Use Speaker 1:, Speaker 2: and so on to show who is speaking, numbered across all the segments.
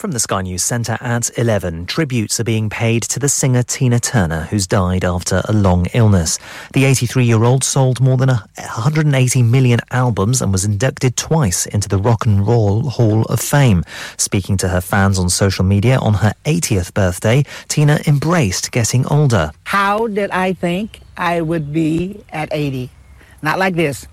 Speaker 1: From the Sky News Centre at 11, tributes are being paid to the singer Tina Turner, who's died after a long illness. The 83 year old sold more than 180 million albums and was inducted twice into the Rock and Roll Hall of Fame. Speaking to her fans on social media on her 80th birthday, Tina embraced getting older.
Speaker 2: How did I think I would be at 80? Not like this.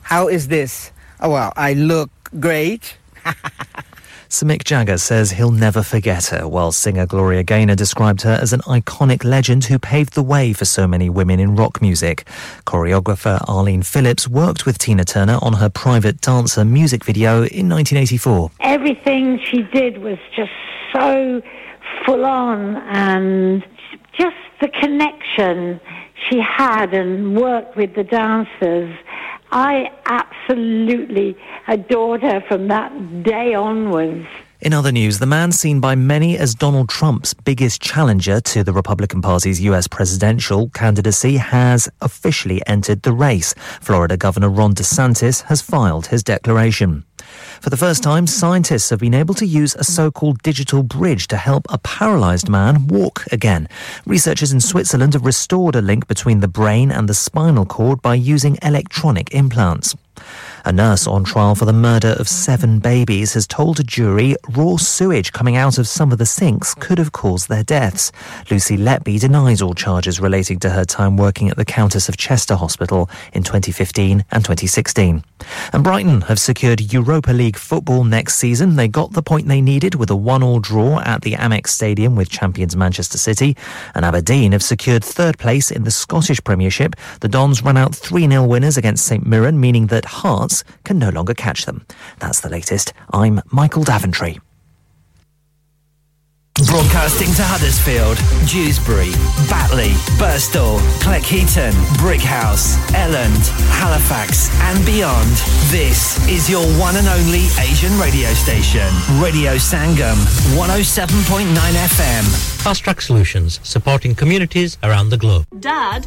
Speaker 2: How is this? Oh, well, I look great.
Speaker 1: Sir Mick Jagger says he'll never forget her, while singer Gloria Gaynor described her as an iconic legend who paved the way for so many women in rock music. Choreographer Arlene Phillips worked with Tina Turner on her Private Dancer music video in 1984.
Speaker 3: Everything she did was just so full on and just the connection she had and worked with the dancers I absolutely adored her from that day onwards.
Speaker 1: In other news, the man seen by many as Donald Trump's biggest challenger to the Republican Party's U.S. presidential candidacy has officially entered the race. Florida Governor Ron DeSantis has filed his declaration. For the first time, scientists have been able to use a so-called digital bridge to help a paralyzed man walk again. Researchers in Switzerland have restored a link between the brain and the spinal cord by using electronic implants. A nurse on trial for the murder of seven babies has told a jury raw sewage coming out of some of the sinks could have caused their deaths. Lucy Letby denies all charges relating to her time working at the Countess of Chester Hospital in 2015 and 2016. And Brighton have secured Europa League football next season. They got the point they needed with a one-all draw at the Amex Stadium with champions Manchester City. And Aberdeen have secured third place in the Scottish Premiership. The Dons ran out 3-0 winners against St Mirren, meaning that Hearts can no longer catch them. That's the latest. I'm Michael Daventry.
Speaker 4: Broadcasting to Huddersfield, Dewsbury, Batley, Birstall, Cleckheaton, Brighouse, Elland, Halifax, and beyond. This is your one and only Asian radio station, Radio Sangam, 107.9 FM.
Speaker 5: Fast Track Solutions, supporting communities around the globe.
Speaker 6: Dad,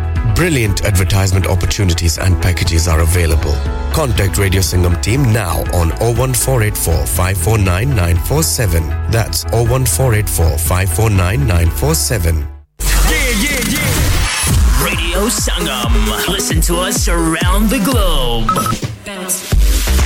Speaker 7: Brilliant advertisement opportunities and packages are available. Contact Radio Sangam team now on 01484 549947. That's 01484 549947.
Speaker 4: Yeah, yeah, yeah. Radio Sangam. Listen to us around the globe. Bounce.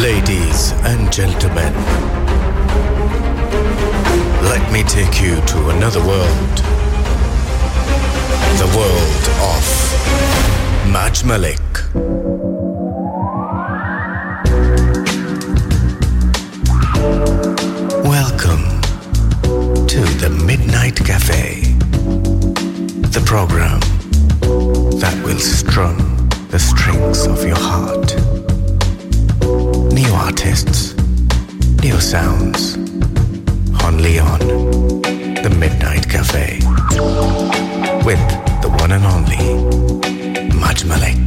Speaker 7: Ladies and gentlemen, let me take you to another world. The world of Maj Malik. Welcome to the Midnight Cafe, the program that will strum the strings of your heart. New artists, new sounds, only on the Midnight Cafe with the one and only Maj Malik.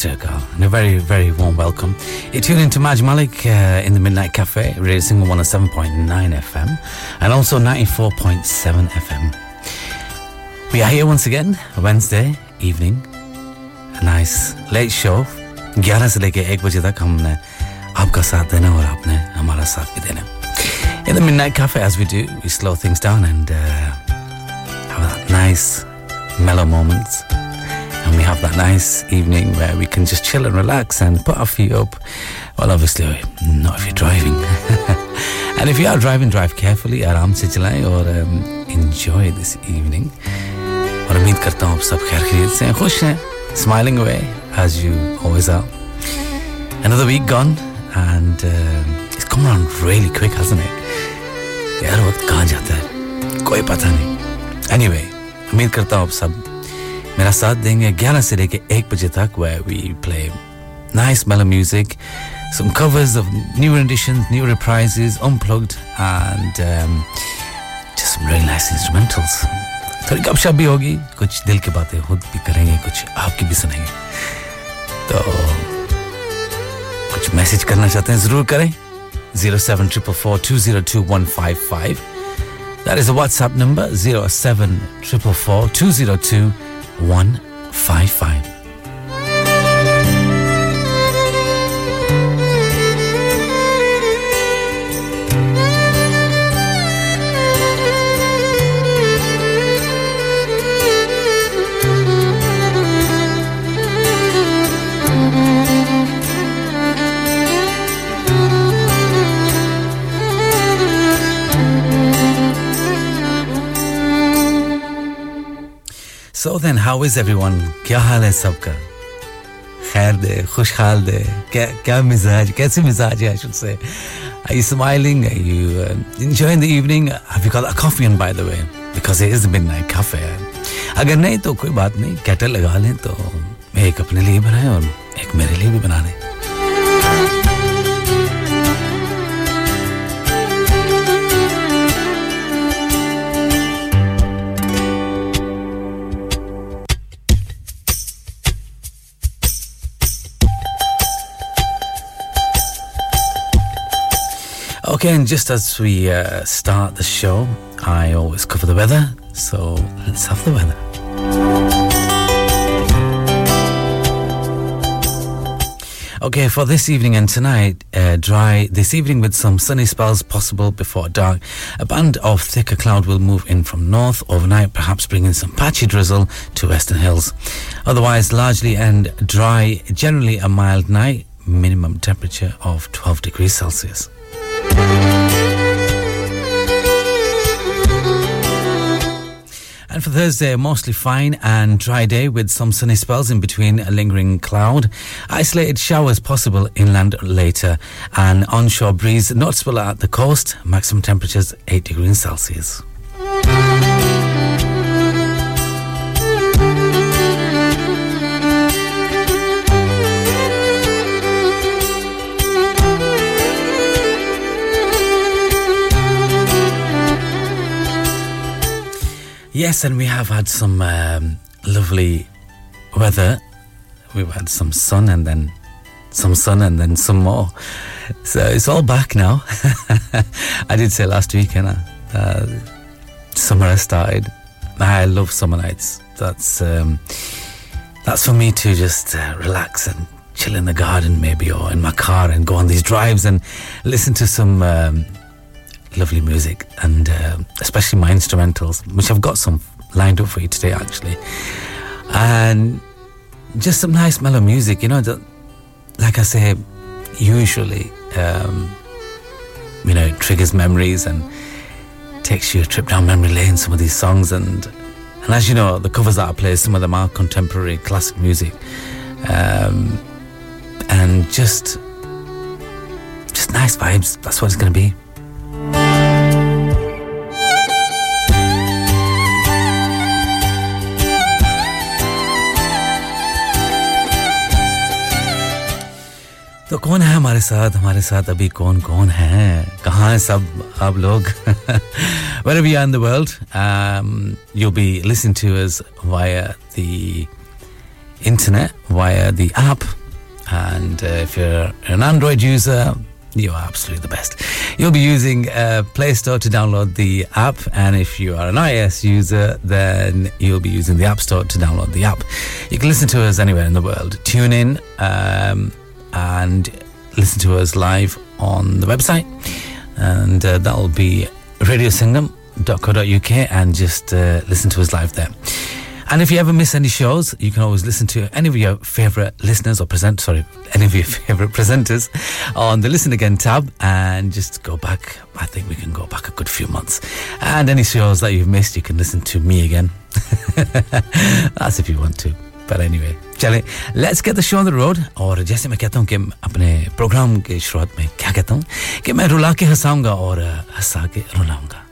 Speaker 8: Circle and a very, very warm welcome. You tune in to Maj Malik uh, in the Midnight Cafe, Radio Sangam 107.9 FM and also 94.7 FM. We are here once again, Wednesday evening. A nice late show. 11 से लेके 1 बजे तक हमने आपका saath dena aur आपने hamara saath bhi dena. In the Midnight Cafe, as we do, we slow things down and uh, have that nice mellow moments and we have that nice evening where we can just chill and relax and put our feet up. Well, obviously, not if you're driving. and if you are driving, drive carefully, आराम से चलाएं और um, enjoy this evening. और उम्मीद करता हूँ आप सब खैर खैरियत से हैं, खुश हैं, smiling away as you always are. Another week gone and um, it's come around really quick, hasn't it? यार वक्त कहाँ जाता है कोई पता नहीं Anyway, उम्मीद करता हूँ आप सब मेरा साथ देंगे 11 से लेके एक बजे तक we we play nice mellow music some covers of new edition new reprises unplugged and just some really nice instrumentals थोड़ी गपशप भी होगी, कुछ दिल की बातें खुद भी करेंगे, कुछ आपकी भी सुनेंगे। तो कुछ मैसेज करना चाहते हैं, ज़रूर करें। Zero seven triple four two zero two one five five that is a WhatsApp number zero seven triple four two zero two 07444202155 so then how is everyone क्या हाल है सबका? खैर दे, खुशहाल दे। क्या क्या मिजाज, कैसे मिजाज है से I smiling I you enjoy the evening have you a coffee on by the way because it is bin night cafe अगर नहीं तो कोई बात नहीं। कैटल लगा लें तो एक अपने लिए बनाए और एक मेरे लिए भी बना लें। Okay, and just as we uh, start the show, I always cover the weather, so let's have the weather. Okay, for this evening and tonight, uh, dry this evening with some sunny spells possible before dark. A band of thicker cloud will move in from north overnight, perhaps bringing some patchy drizzle to western hills. Otherwise, largely and dry, generally a mild night, minimum temperature of 12 degrees Celsius. And for Thursday, mostly fine and dry day with some sunny spells in between a lingering cloud. Isolated showers possible inland later. And onshore breeze noticeable at the coast. Maximum temperatures 8 degrees Celsius. Yes, and we have had some um, lovely weather. We've had some sun and then some sun and then some more. So it's all back now. I did say last week, and uh, summer has started. I love summer nights. That's um, that's for me to just uh, relax and chill in the garden, maybe, or in my car, and go on these drives and listen to some. Um, lovely music and uh, especially my instrumentals, which I've got some lined up for you today actually. And just some nice mellow music, you know, that, like I say, usually, um, you know, triggers memories and takes you a trip down memory lane, some of these songs. And, and as you know, the covers that I play, some of them are contemporary classic music. Um, and just, just nice vibes. That's what it's going to be. तो कौन है हमारे साथ हमारे साथ अभी कौन कौन है कहाँ है सब आप लोग wherever you are in the world um, you'll be listening to us via the internet via the app and uh, if you're an Android user you are absolutely the best. You'll be using uh, Play Store to download the app, and if you are an iOS user, then you'll be using the App Store to download the app. You can listen to us anywhere in the world. Tune in, um, and listen to us live on the website. And uh, that'll be radiosangam.co.uk and just uh, listen to us live there. And if you ever miss any shows, you can always listen to any of your favourite listeners or present, sorry, any of your favourite presenters on the Listen Again tab and just go back. I think we can go back a good few months. And any shows that you've missed, you can listen to me again. That's if you want to. But anyway, चले let's get the show on the road और जैसे मैं कहता हूँ कि अपने programme के शुरुआत में क्या कहता हूँ? कि मैं रुला के हंसाऊँगा और हंसा के रुलाऊँगा।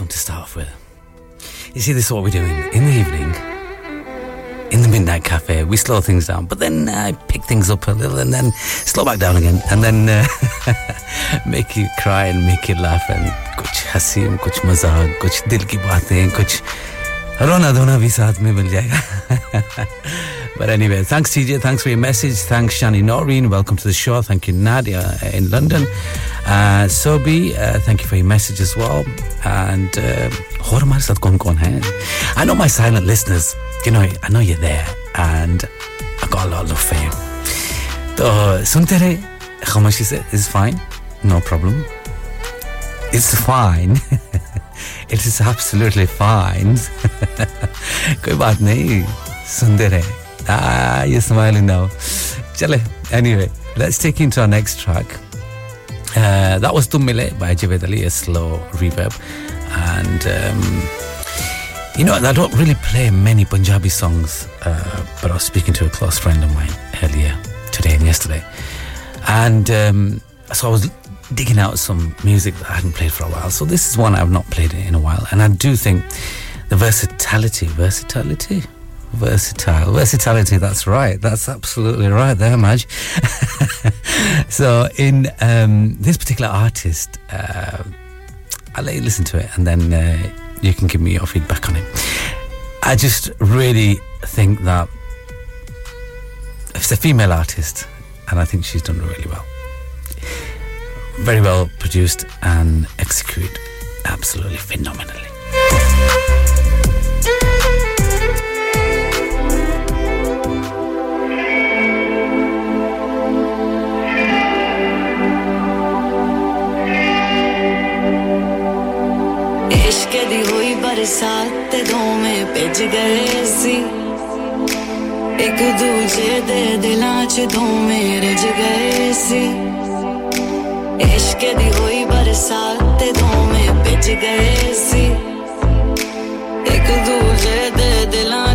Speaker 9: wasn't that a nice one to start off with? You see, this is what we do in, in the evening, in the Midnight Cafe. We slow things down, but then I uh, pick things up a little and then slow back down again, and then uh, make you cry and make you laugh and कुछ हंसी कुछ मजाक कुछ दिल की बातें कुछ रोना धोना भी साथ में मिल जाएगा But anyway, thanks TJ, thanks for your message. Thanks Shani Noreen, welcome to the show. Thank you Nadia in London. Uh, Sobi, uh, thank you for your message as well. And और हमारे साथ कौन कौन है? I know my silent listeners, you know, I know you're there and I got a lot of love for you. तो सुनते रहे खामोशी से is fine, no problem. It's fine. it is absolutely fine. कोई बात नहीं सुनते रहे Ah, you're smiling now. Chale. Anyway, let's take into our next track. Uh, that was Tummile by Javed Ali, a slow reverb. And, um, you know, I don't really play many Punjabi songs, uh, but I was speaking to a close friend of mine earlier today and yesterday. And um, so I was digging out some music that I hadn't played for a while. So this is one I've not played in a while. And I do think the versatility, versatility, Versatile. Versatility, that's right. That's absolutely right there, Maj. so, in um, this particular artist, uh, I'll let you listen to it and then uh, you can give me your feedback on it. I just really think that it's a female artist and I think she's done really well. Very well produced and executed absolutely phenomenally. तेरे साथ ते दो में भिज गए सी। एक दूजे दे दिलां च दो में रज गए सी। इश्क दी हुई बरसात ते दो में भिज गए सी। एक दूजे दे दिलां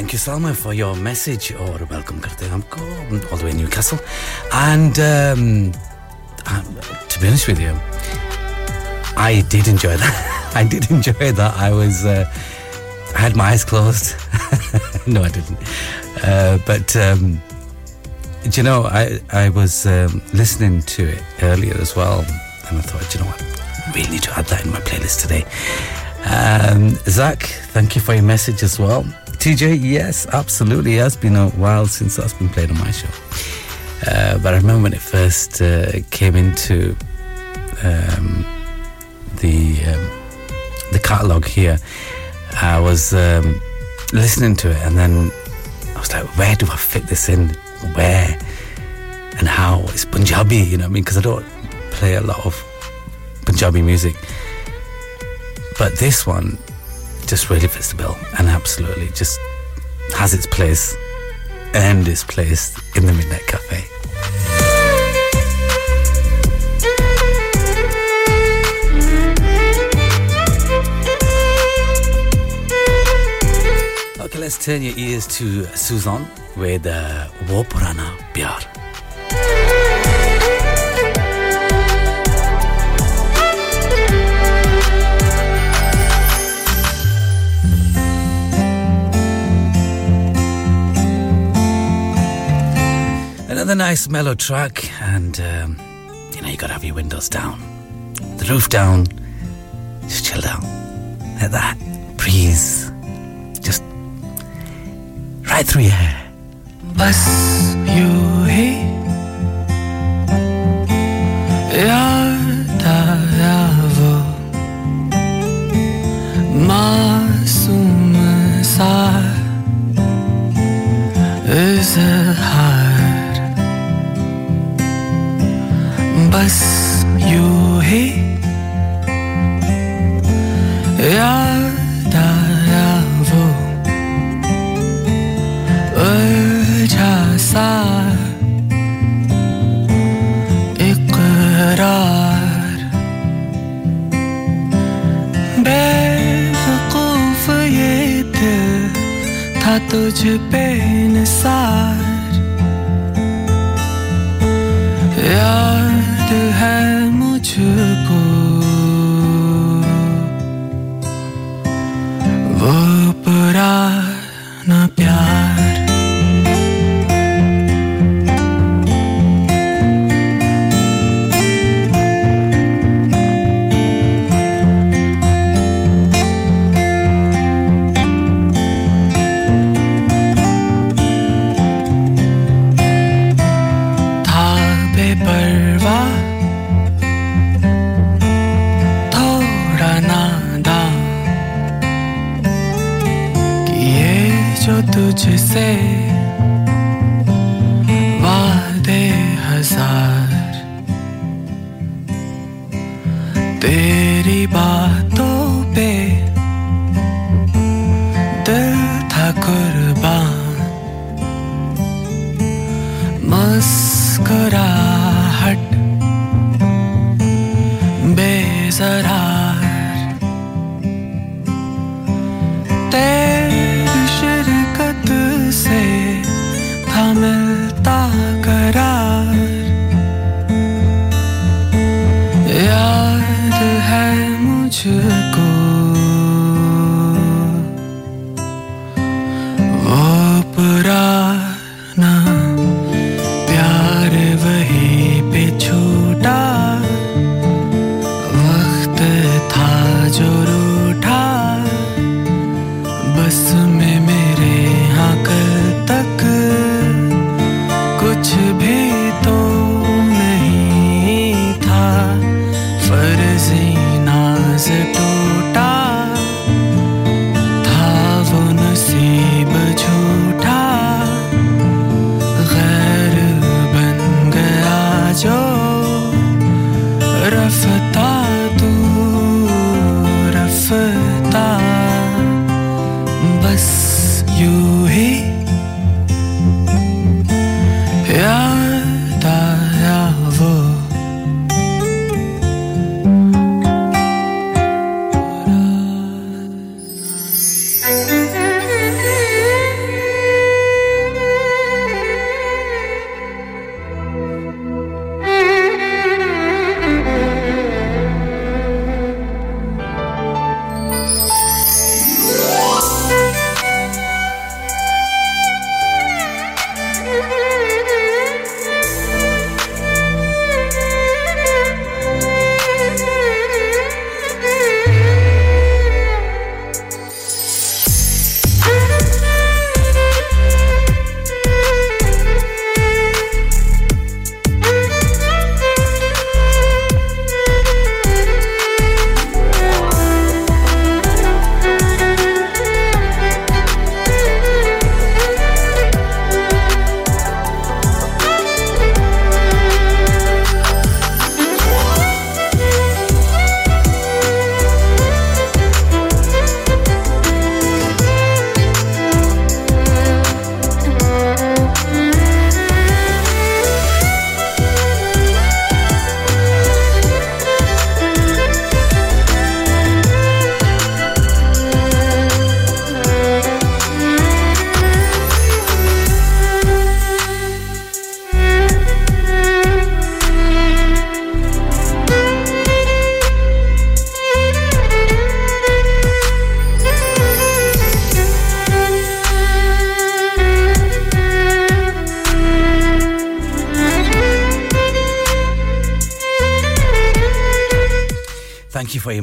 Speaker 8: Thank you, Salma, for your message or welcome karte all the way in Newcastle. And um, uh, to be honest with you, I did enjoy that. I did enjoy that. I was, uh, I had my eyes closed. no, I didn't. Uh, but um, you know, I I was um, listening to it earlier as well, and I thought, you know what, I really need to add that in my playlist today. Um, Zach, thank you for your message as well. TJ, yes, absolutely. It has been a while since that's been played on my show. Uh, but I remember when it first uh, came into um, the um, the catalogue here, I was um, listening to it, and then I was like, where do I fit this in? Where and how? It's Punjabi, you know what I mean? Because I don't play a lot of Punjabi music. But this one just really fits the bill and absolutely just has its place and its place in the Midnight Cafe. Okay, let's turn your ears to Suzanne with uh, Wo Purana Pyar. Another nice mellow track, and um, you know, you gotta have your windows down, the roof down, just chill down. Let that breeze just right through your hair.
Speaker 10: बस यूं ही याद आया वो मासूम सा इजहार बस यूँ ही याद आया वो उलझा सा इकरार। बेवकूफ़ ये दिल था तुझ पे Nisar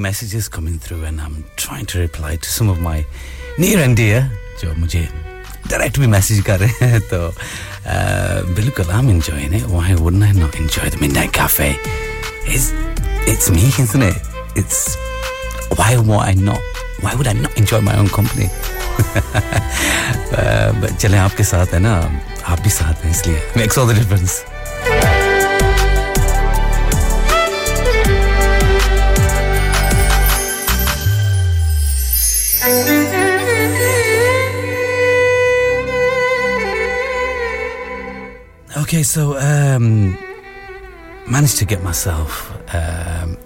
Speaker 8: messages coming through and I'm trying to reply to some of my near and dear जो मुझे डायरेक्ट भी मैसेज कर रहे हैं तो बिल्कुल I am enjoying it why wouldn't I not enjoy the midnight cafe is it's me is it it's why would I not why would I not enjoy my own company चले आपके साथ है ना? आप भी साथ हैं, इसलिए makes all the difference Okay, so um, managed to get myself um,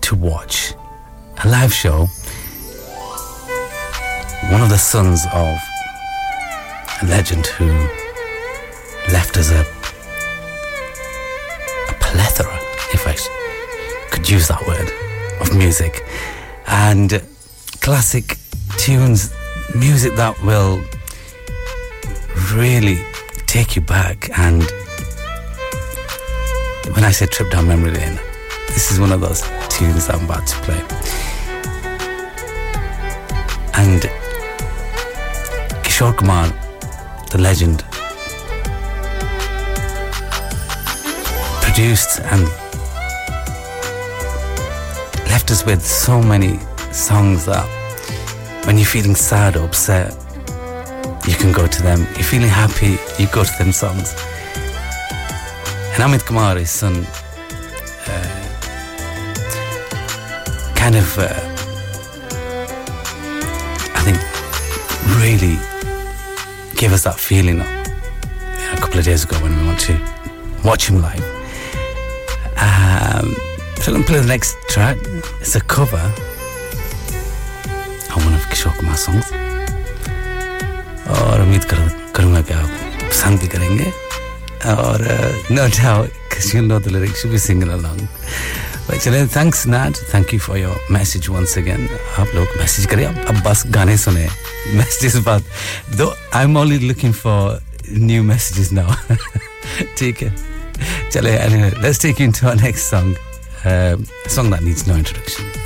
Speaker 8: to watch a live show. One of the sons of a legend who left us a, a plethora, if I could use that word, of music and classic tunes, music that will really take you back. And when I say trip down memory lane, this is one of those tunes I'm about to play. And Kishore Kumar, the legend, produced and left us with so many songs that when you're feeling sad or upset,
Speaker 11: you can go to them. You're feeling happy, you go to them songs. And Amit Kumar, his son, uh, kind of, uh, I think, really gave us that feeling a couple of days ago when we went to watch him live. Um, so I'm going to play the next track. It's a cover of one of Kishore Kumar's songs. और उम्मीद कर, करूँगा कि आप पसंद भी करेंगे। और नो डाउट लिरिक्स भी सिंगल अलॉन्ग चले thanks not thank you for your message once again आप लोग मैसेज करें अब अब बस गाने सुने। मैसेजेस बात। दो I am only looking for new messages now ठीक है। चले let's take into next song song that needs no introduction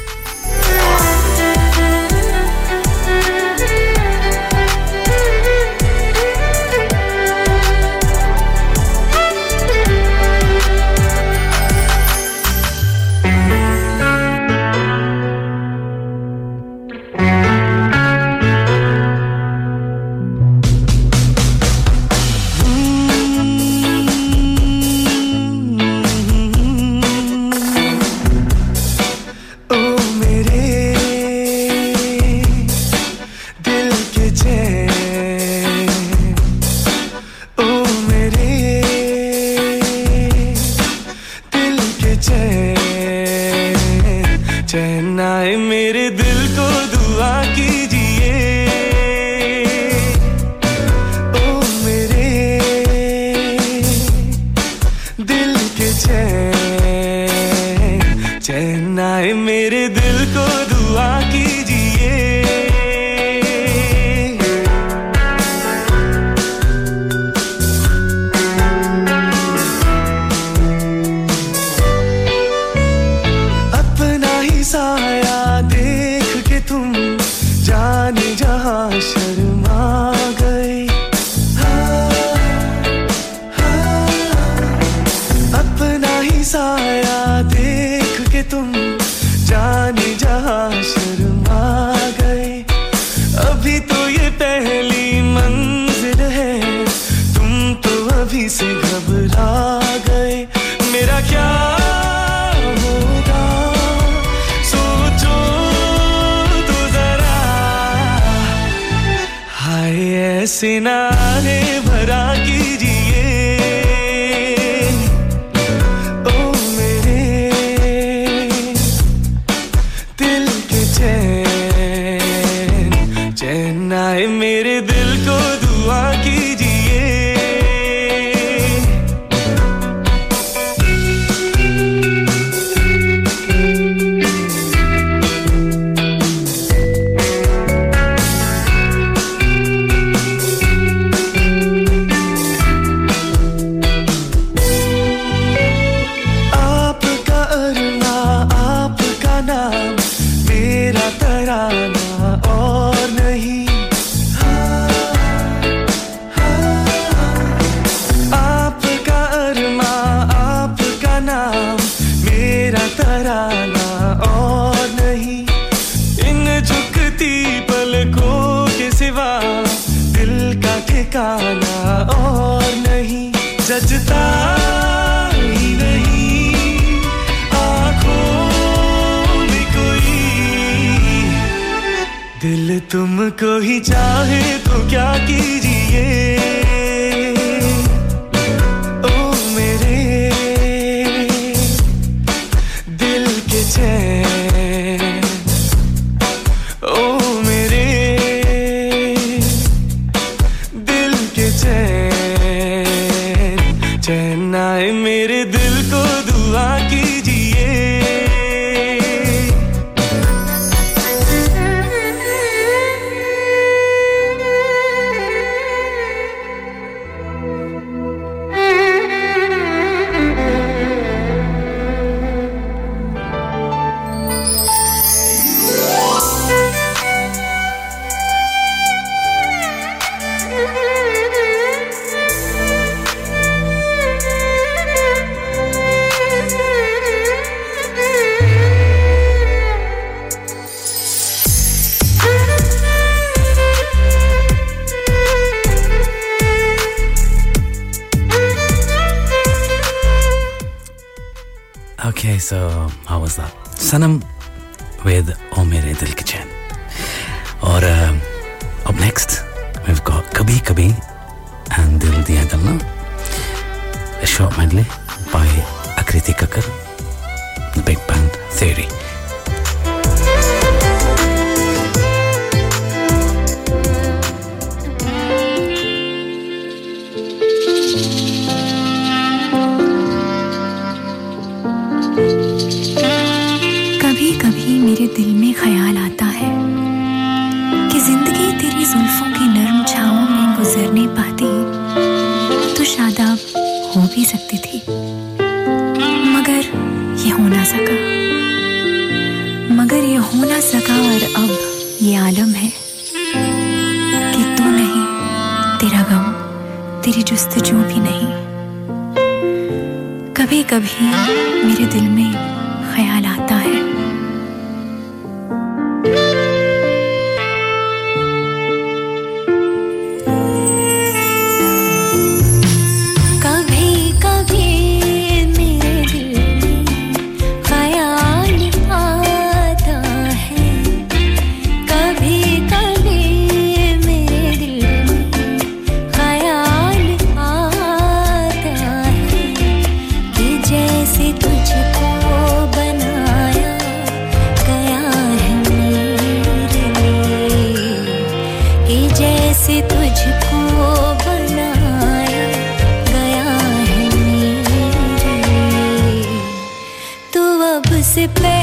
Speaker 12: se.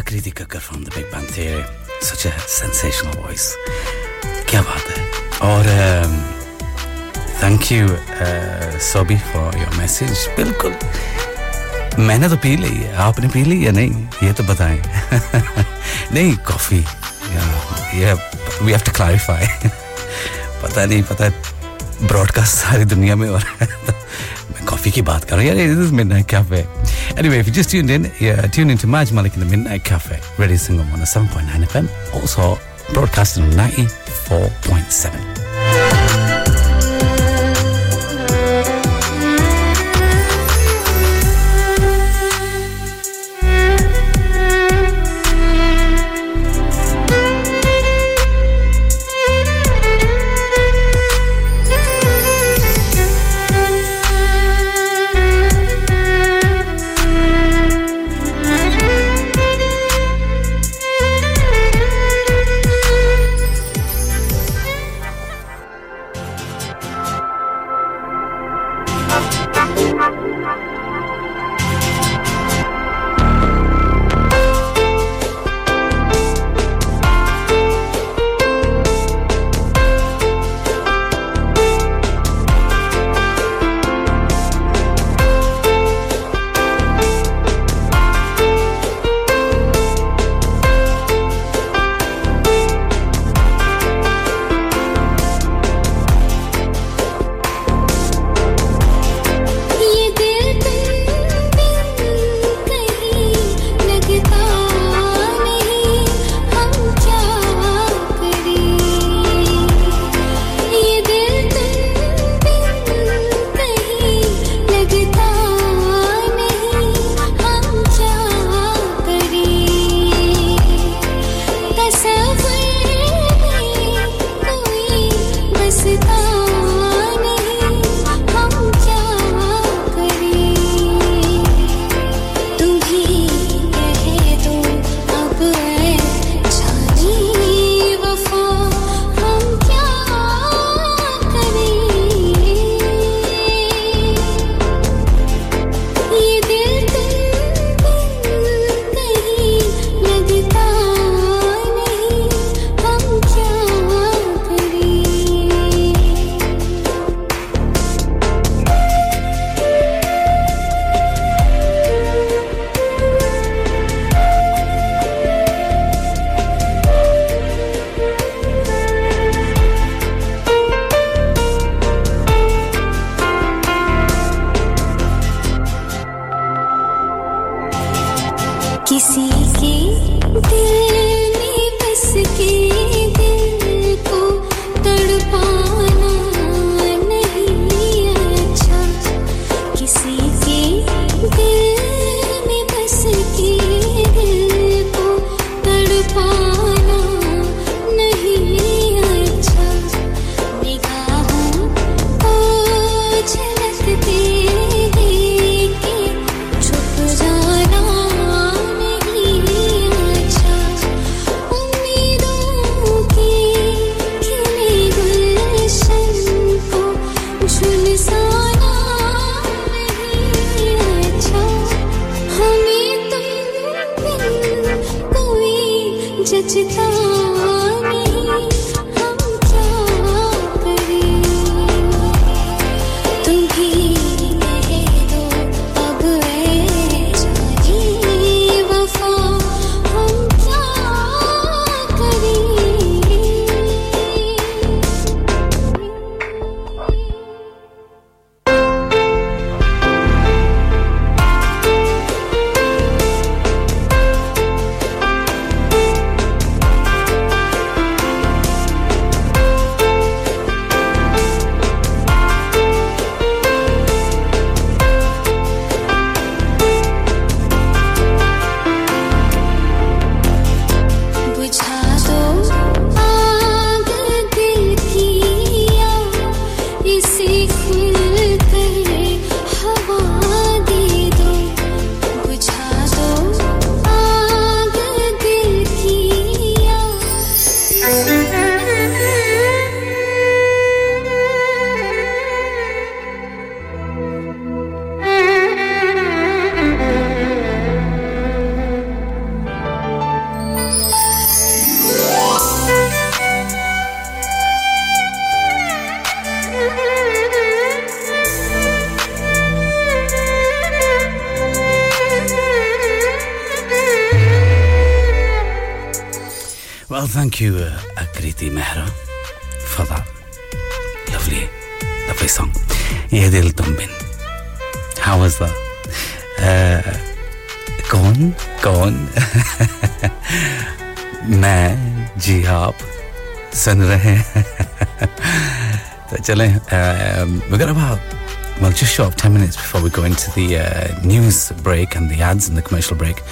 Speaker 12: Uh, Akriti Kakkar from the Big Band Theory. Such a sensational voice. क्या बात है और thank you सोबी for your message बिल्कुल मैंने तो पी ली है आपने पी ली या नहीं ये तो बताएँ नहीं कॉफ़ी ये वी हैव टू क्लैरिफाई पता नहीं पता ब्रॉडकास्ट सारी दुनिया में हो रहा है मैं कॉफ़ी की बात कर रहा हूँ यार this is cafe Anyway, if you just tuned in, yeah, tune into Maj Malik in the Midnight Cafe, Radio Sangam on 7.9 FM, also broadcasting on 94.7. जचता you, uh, Akriti Mehra, for that lovely, lovely song. Ye Dil Tum Bin. How was that? Uh, कौन कौन मैं जी आप सुन रहे हैं तो चलें um, we've got about well just short of 10 minutes before we go into the uh, news break and the ads and the commercial break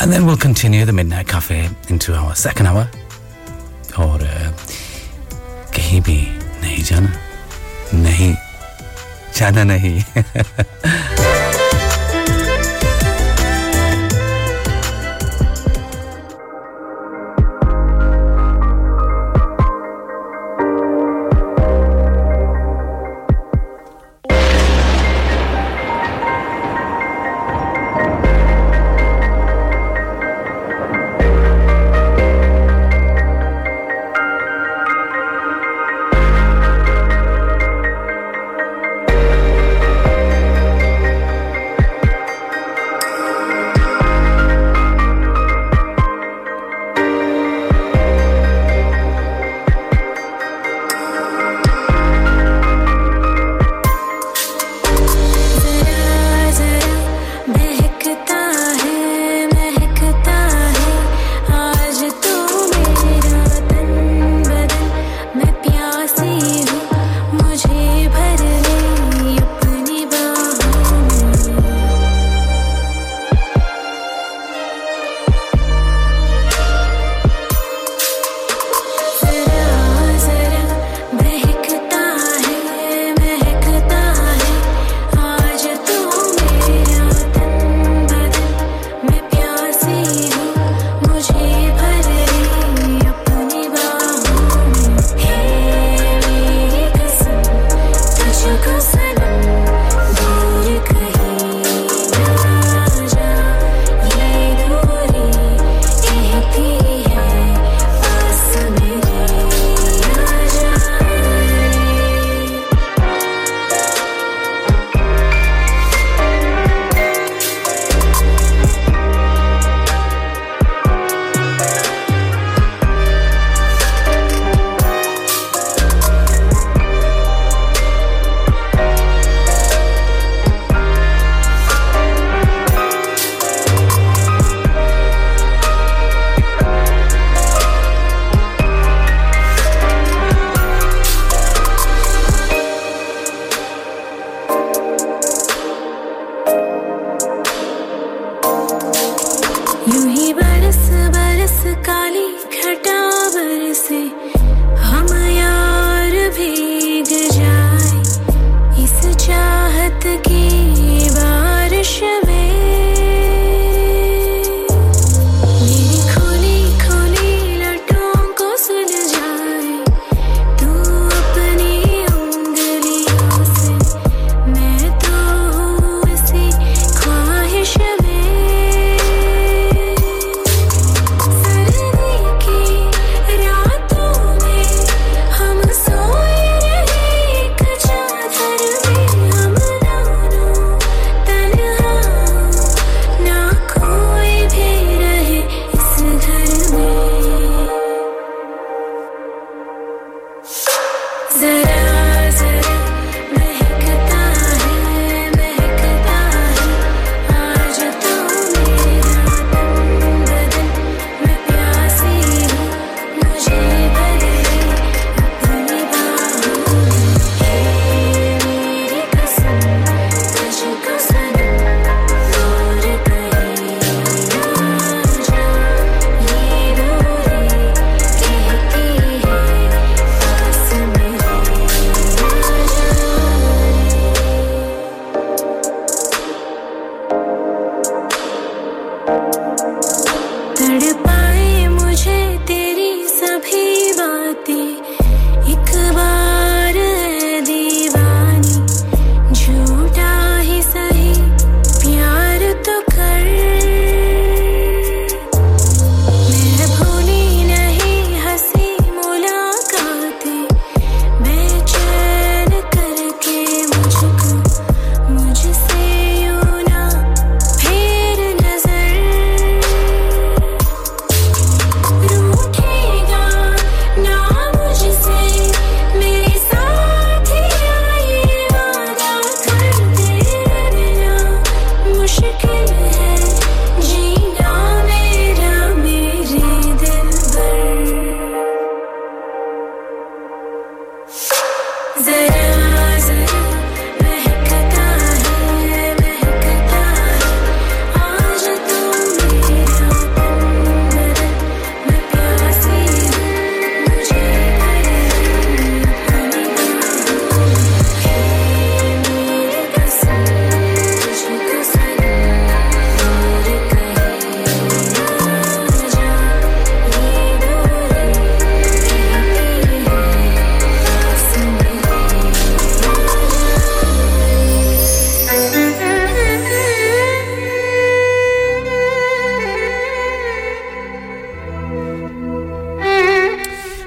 Speaker 12: and then we'll continue the midnight cafe into our second hour ज़्यादा नहीं।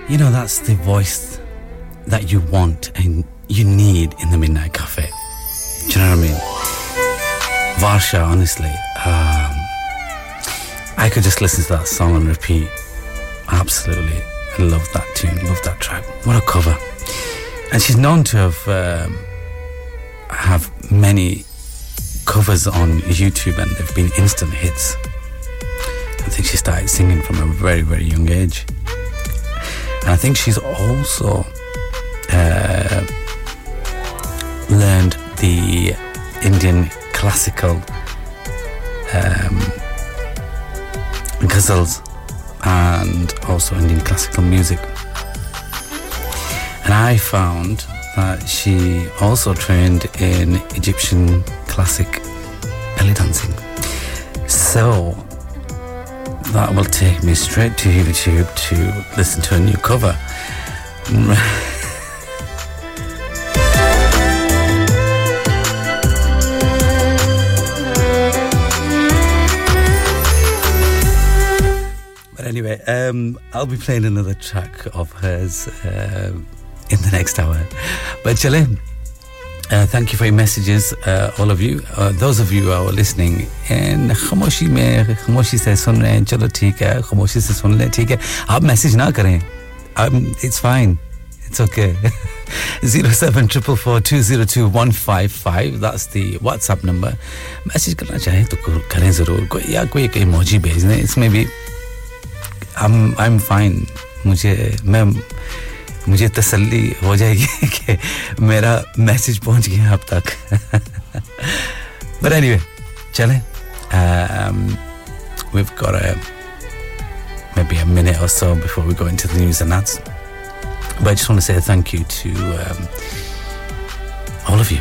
Speaker 8: You know, that's the voice that you want and you need in the Midnight Cafe. Do you know what I mean? Varsha, honestly, um, I could just listen to that song and repeat. Absolutely. I love that tune, love that track. What a cover. And she's known to have um, have many covers on YouTube and they've been instant hits. I think she started singing from a very, very young age. And I think she's also uh, learned the Indian classical um, ghazals and also Indian classical music. And I found that she also trained in Egyptian classic belly dancing. So that will take me straight to YouTube to listen to a new cover. but anyway, um, I'll be playing another track of hers um, in the next hour. But Chale, uh, thank you for your messages, uh, all of you. Uh, those of you खामोशी में खामोशी से सुन रहे हैं चलो ठीक है खामोशी से सुन लें ठीक है आप मैसेज ना करें um, it's fine it's okay 07444202155 that's the WhatsApp number message करना चाहें तो करें ज़रूर कोई या कोई एक इमोजी भेज दें it's maybe I'm I'm fine मुझे मैं मुझे तसल्ली हो जाएगी कि मेरा मैसेज पहुँच गया आप तक but anyway चलें um, we've got a maybe a minute or so before we go into the news and ads but I just want to say thank you to um, all of you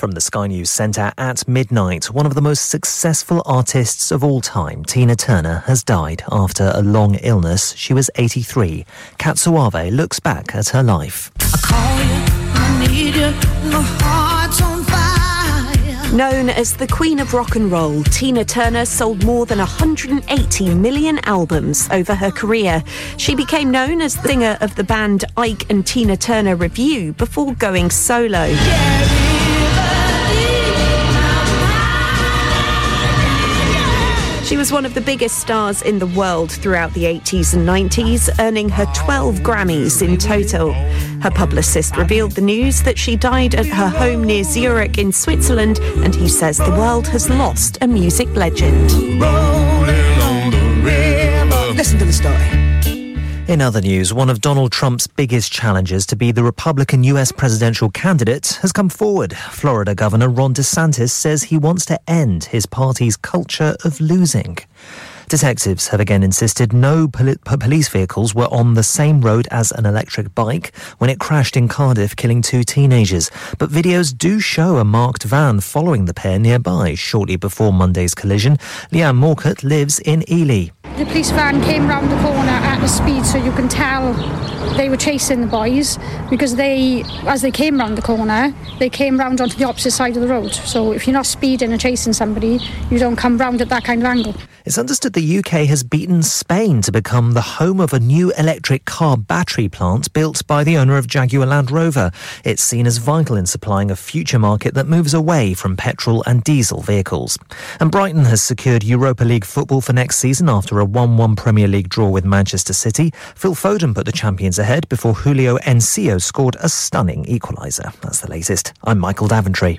Speaker 1: From the Sky News Centre at midnight, one of the most successful artists of all time, Tina Turner, has died after a long illness. She was 83. Kat Suave looks back at her life.
Speaker 13: Known as the Queen of Rock and Roll, Tina Turner sold more than 180 million albums over her career. She became known as the singer of the band Ike and Tina Turner Revue before going solo. She was one of the biggest stars in the world throughout the 80s and 90s, earning her 12 Grammys in total. Her publicist revealed the news that she died at her home near Zurich in Switzerland, and he says the world has lost a music legend.
Speaker 14: Listen to the story.
Speaker 1: In other news, one of Donald Trump's biggest challenges to be the Republican U.S. presidential candidate has come forward. Florida Governor Ron DeSantis says he wants to end his party's culture of losing. Detectives have again insisted no poli- police vehicles were on the same road as an electric bike when it crashed in Cardiff, killing two teenagers. But videos do show a marked van following the pair nearby shortly before Monday's collision. Leanne Morcott lives in Ely.
Speaker 15: The police van came round the corner at a speed so you can tell they were chasing the boys because they, as they came round the corner, they came round onto the opposite side of the road. So if you're not speeding and chasing somebody, you don't come round at that kind of angle.
Speaker 1: It's understood the UK has beaten Spain to become the home of a new electric car battery plant built by the owner of Jaguar Land Rover. It's seen as vital in supplying a future market that moves away from petrol and diesel vehicles. And Brighton has secured Europa League football for next season after a 1 1 Premier League draw with Manchester City. Phil Foden put the champions ahead before Julio Enciso scored a stunning equaliser. That's the latest. I'm Michael Daventry.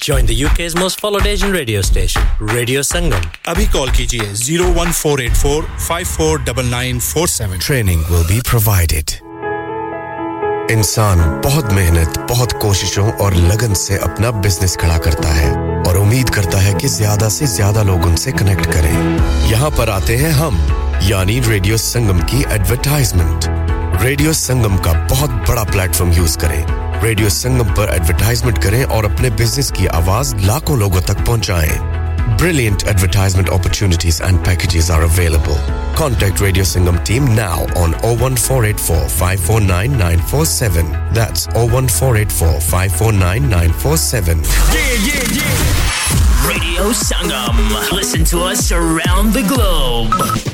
Speaker 5: Join the UK's most followed Asian radio station, Radio Sangam.
Speaker 16: अभी call कीजिए 01484 549947.
Speaker 7: Training will be provided. इंसान बहुत मेहनत बहुत कोशिशों और लगन से अपना बिज़नेस खड़ा करता है और उम्मीद करता है कि ज़्यादा से ज़्यादा लोग उनसे कनेक्ट करें यहाँ पर आते हैं हम यानी रेडियो संगम की एडवर्टाइजमेंट रेडियो संगम का बहुत बड़ा प्लेटफॉर्म यूज़ करें रेडियो संगम पर एडवर्टाइजमेंट करें और अपने बिज़नेस की आवाज़ लाखों लोगों तक पहुंचाएँ Brilliant advertisement opportunities and packages are available. Contact Radio Sangam team now on 01484 549 947. That's 01484 549 947.
Speaker 4: Yeah, yeah, yeah. Radio Sangam. Listen to us around the globe.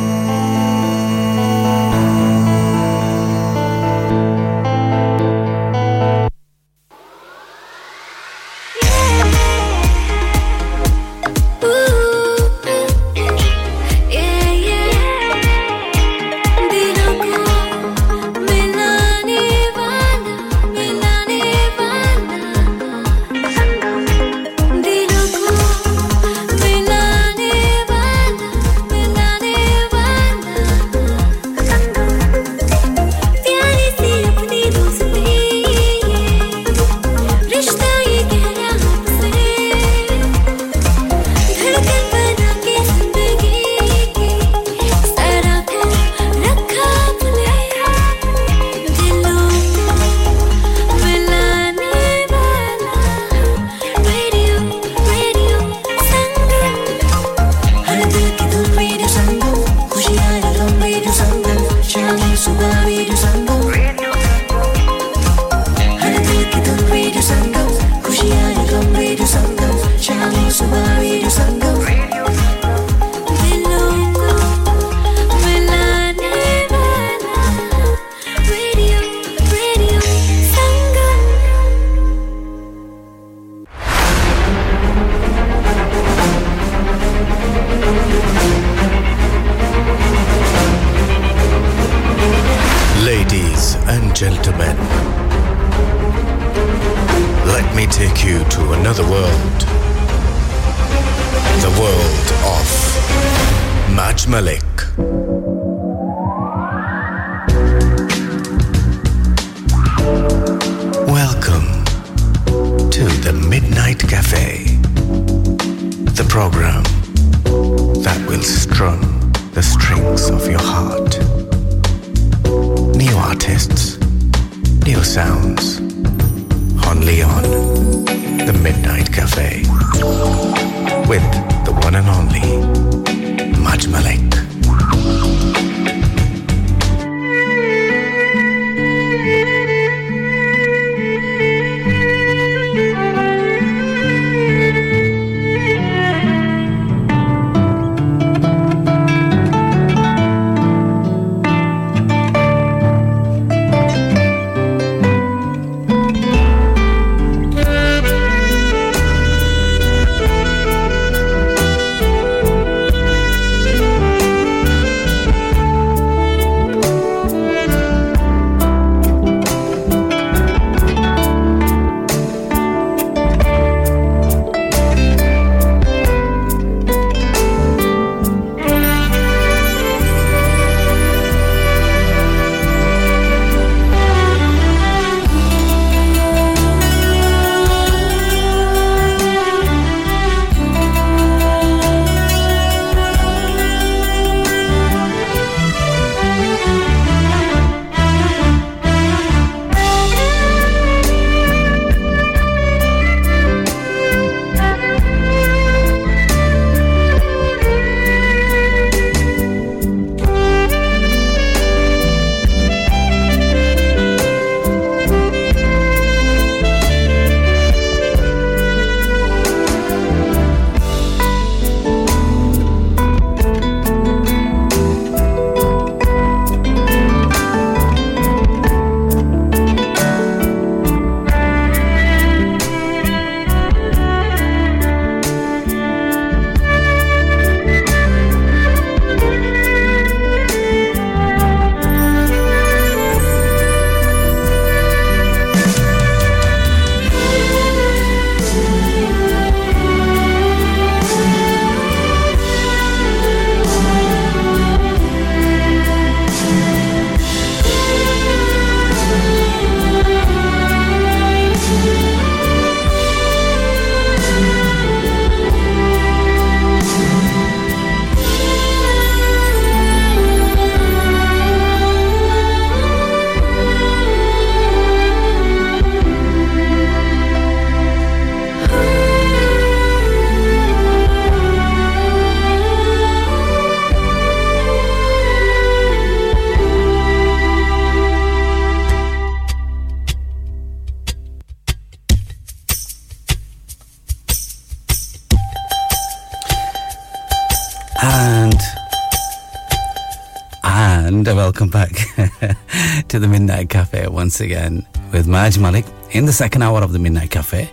Speaker 8: again with Maj Malik in the second hour of the Midnight Cafe.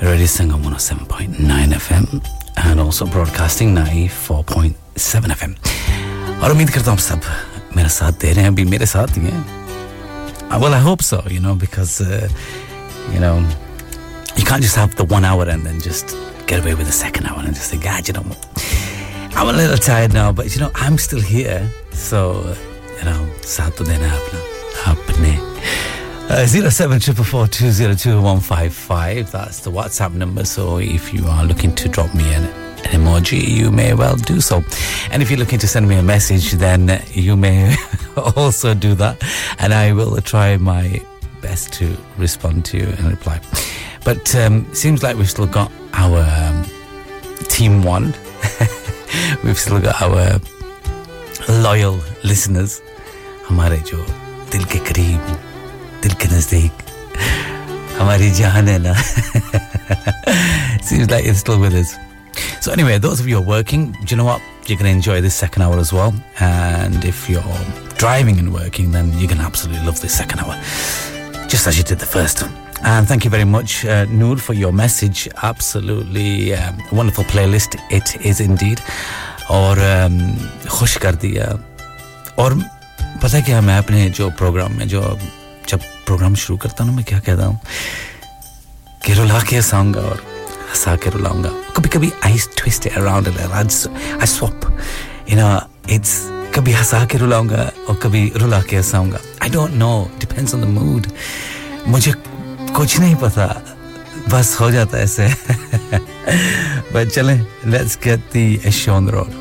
Speaker 8: Radio Sangam 107.9 FM and also broadcasting 94.7 FM. और उम्मीद करता हूँ आप सब मेरा साथ दे रहे हैं अभी मेरे साथ ही हैं well I hope so you know because uh, you know you can't just have the one hour and then just get away with the second hour and just think ah you know I'm a little tired now, but you know, I'm still here. So, you know, साथ तो देना है अपना अपने uh, 07744202155. That's the WhatsApp number. So if you are looking to drop me an, an emoji, you may well do so. And if you're looking to send me a message, then you may also do that. And I will try my best to respond to you and reply. But um, seems like we've still got our um, team one. we've still got our loyal listeners. हमारे जो दिल के करीब के नजदीक हमारी जान है ना seems like it's still with us so anyway those of you who are working do you know what you're going to enjoy this second hour as well and if you're driving and working then you're going to absolutely love this second hour just as you did the first and thank you very much, uh, Noor, for your message. Absolutely um, wonderful playlist. It is indeed. और um, खुश कर दिया और पता है क्या मैं अपने जो प्रोग्राम में जो जब प्रोग्राम शुरू करता हूँ मैं क्या कहता हूँ?
Speaker 12: कि रुला के हंसाऊँगा और हंसा के रुलाऊँगा। कभी कभी I twist around I swap you know it's कभी हंसा के रुलाऊँगा और कभी रुला के हंसाऊँगा। I don't know depends on the mood मुझे कुछ नहीं पता, बस हो जाता है ऐसे। बट चलें let's get the show on the road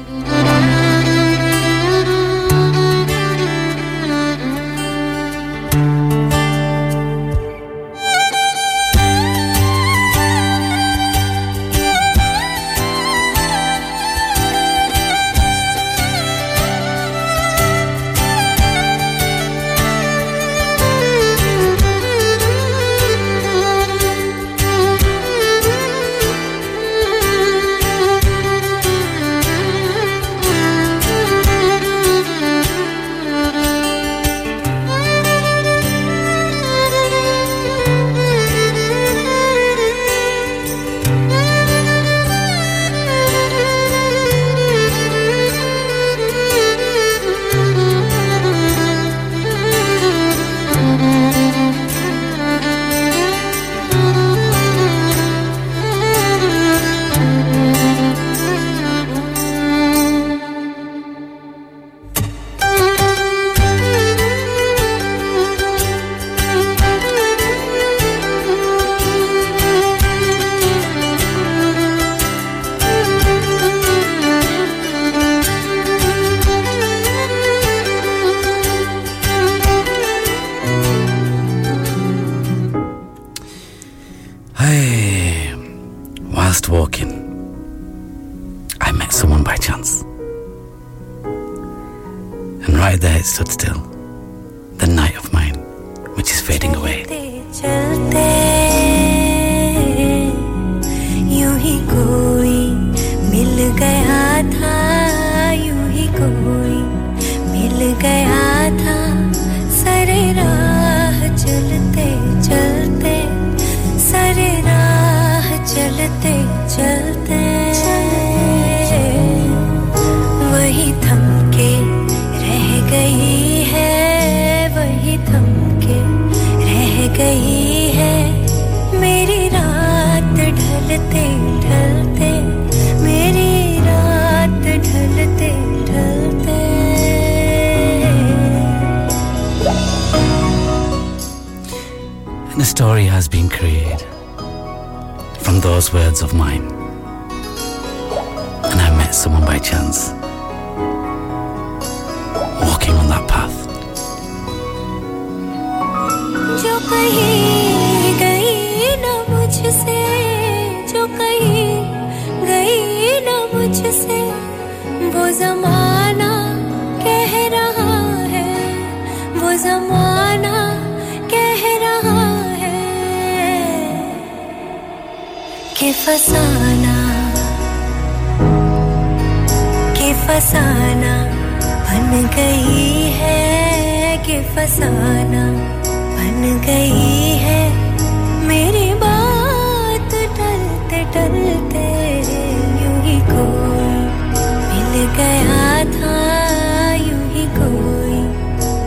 Speaker 8: के फसाना के
Speaker 12: फसाना बन गई है, के फसाना बन गई है। मेरी बात टलते टलते यूँ ही कोई मिल गया था, यूँ ही कोई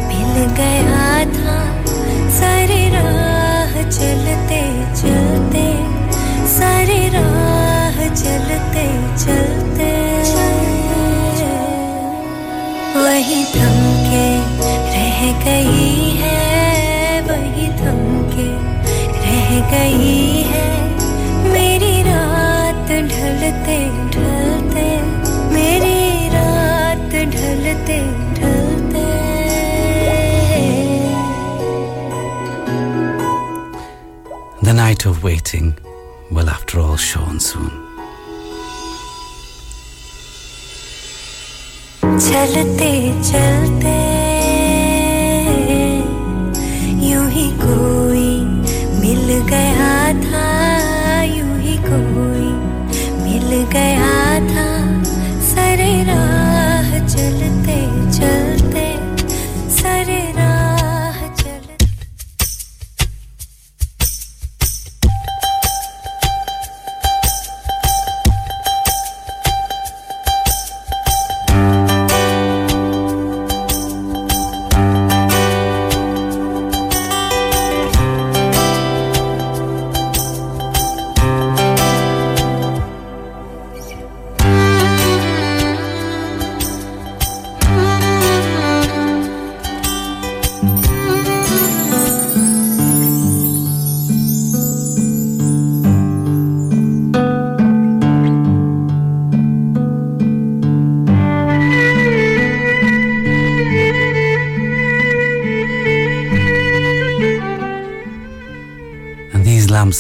Speaker 12: मिल गया था। सारे राह चलते चलते सारी राह चलते चलते वही थमके रह गई है, वही थमके रह गई है मेरी रात ढलते ढलते, मेरी रात ढलते ढलते
Speaker 8: The night of waiting. will after all shone soon.
Speaker 12: चलते चलते। यूँ ही कोई मिल गया था, यूँ ही कोई मिल गया था। सरे राह चलते चलते।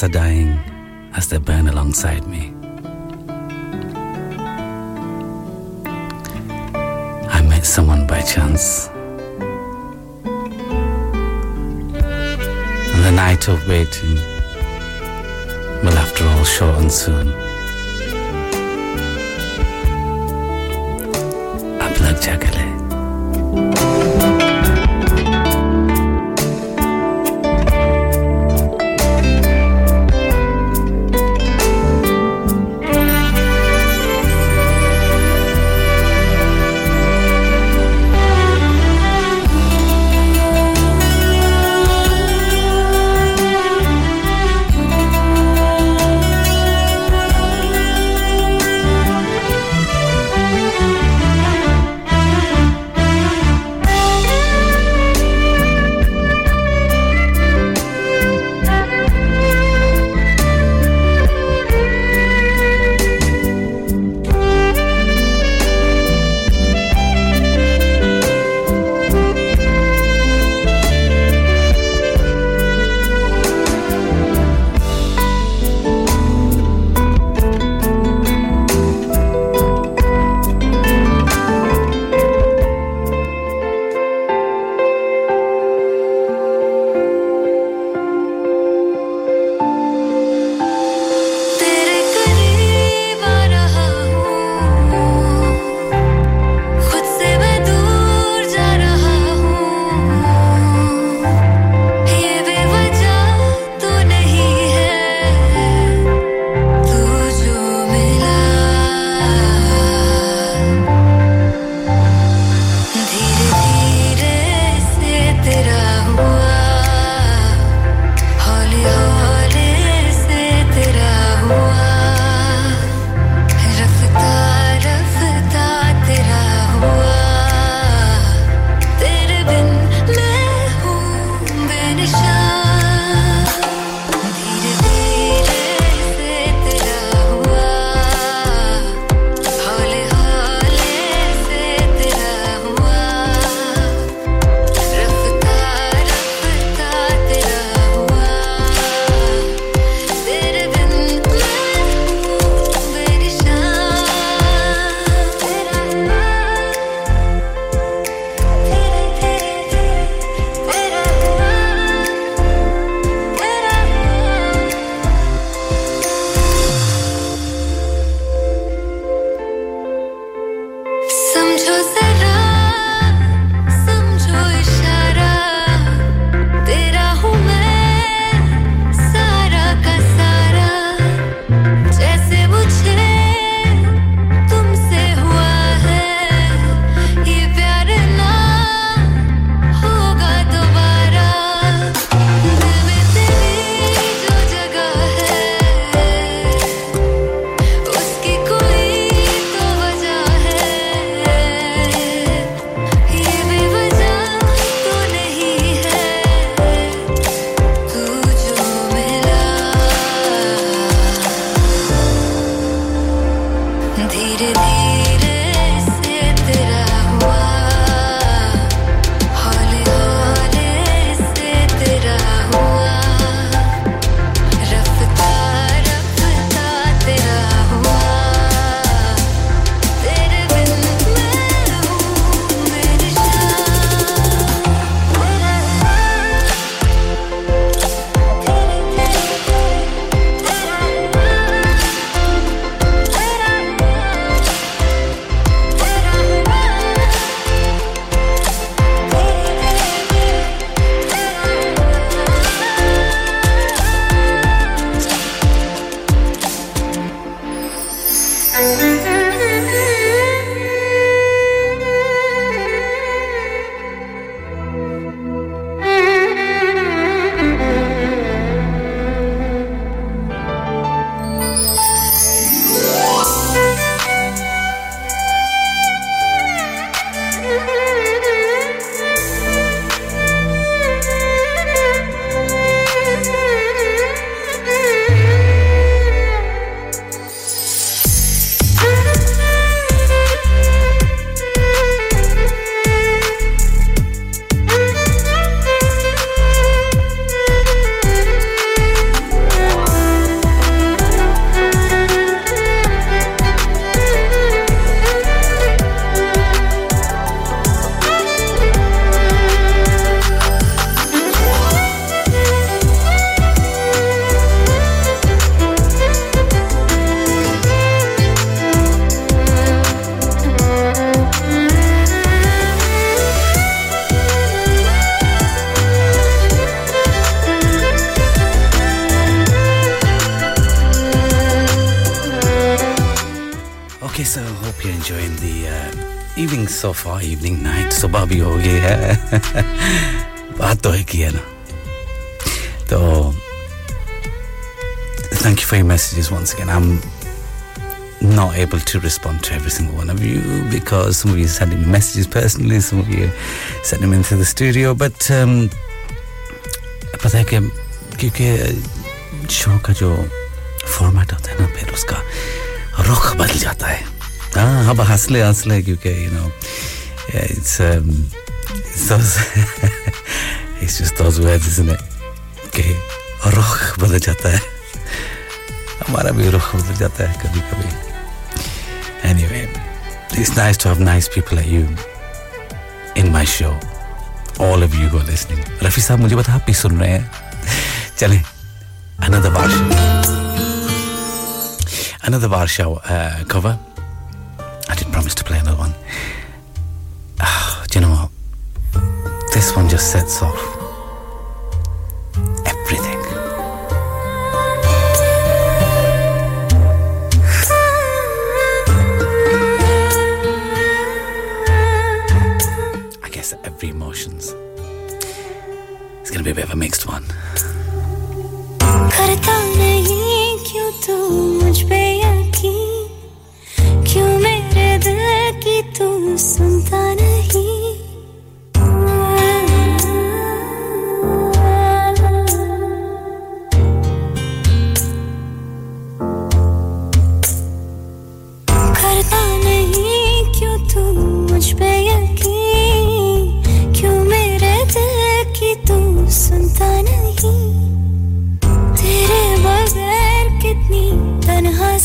Speaker 8: are dying as they burn alongside me. I met someone by chance. And the night of waiting will, after all, shorten soon. I plugged Jack uh, far, evening, night. सुबह भी हो गई है बात तो है की है ना तो thank you for your messages once again. I'm not able to respond to every single one of you because some of you sending me messages personally, some of you sending them into the studio. But um, पता है कि क्योंकि show का जो format होता है ना फिर उसका रुख बदल जाता है हाँ अब हंस ले हंस ले क्योंकि you know it's um, it's those it's just those words isn't it कि रुख बदल जाता है हमारा भी रुख बदल जाता है कभी कभी anyway it's nice to have nice people like you in my show all of you who are listening Rafi साहब मुझे बता आप भी सुन रहे हैं चलें another Varsha another Varsha uh, cover I did promise to play another one oh, do you know what this one just sets off everything I guess every emotions it's gonna be a bit of a mixed one
Speaker 12: करता नहीं क्यों तू मुझ पे यकीन क्यों मेरे दिल की करता नहीं, क्यों तू मुझ पे यकीन? क्यों मेरे दिल की तू सुनता नहीं? तेरे बगैर कितनी तन्हा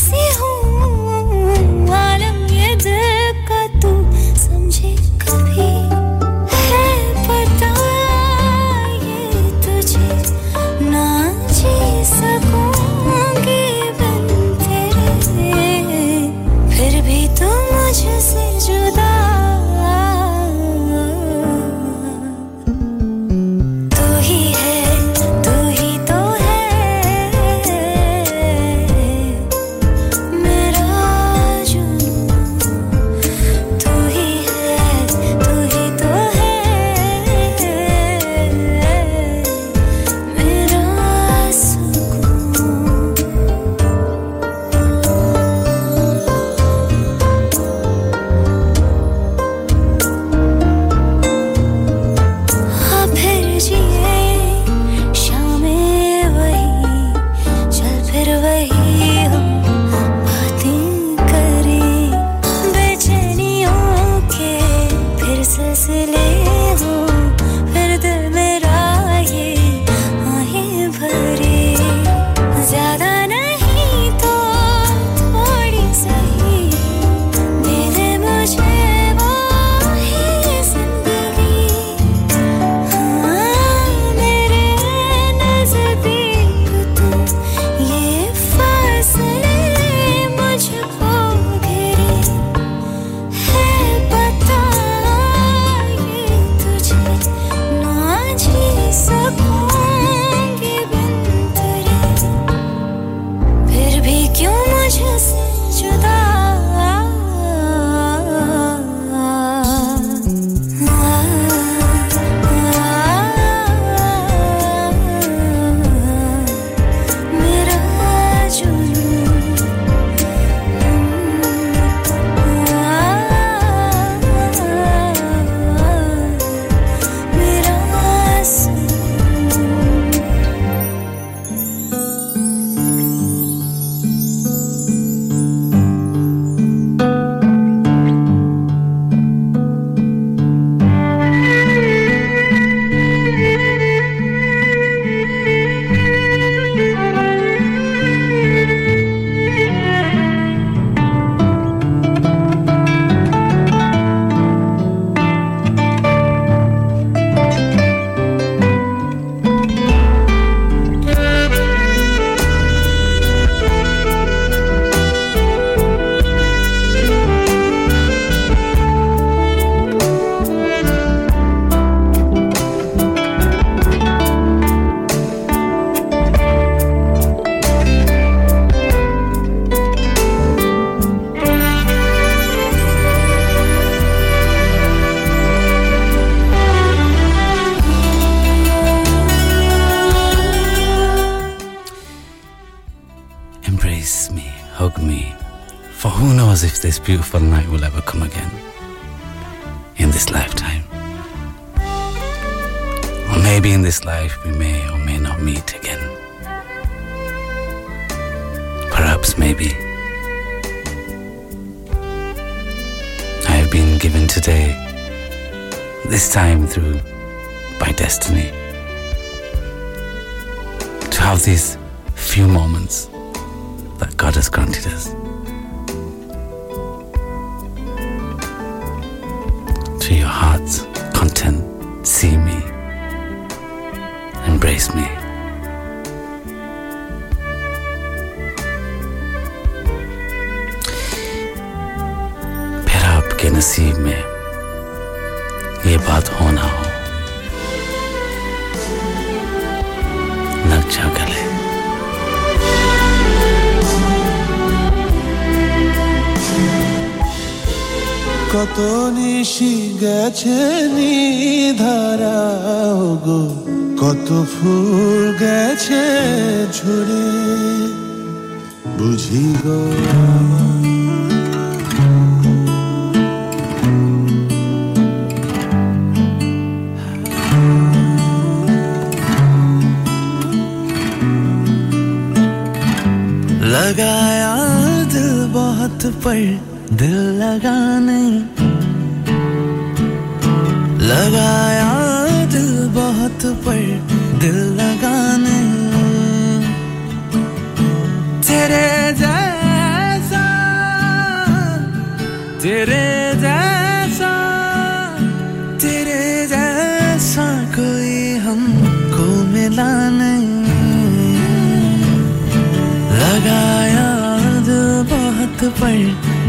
Speaker 10: पर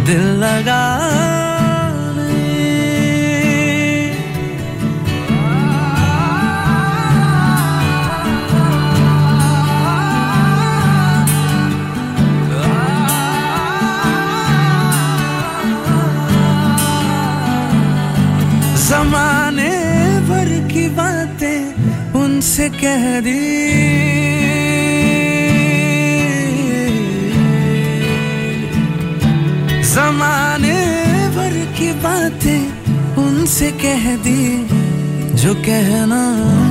Speaker 10: दिल लगा जमाने भर की बातें उनसे कह दी। जमाने भर की बातें उनसे कह दी, जो कहना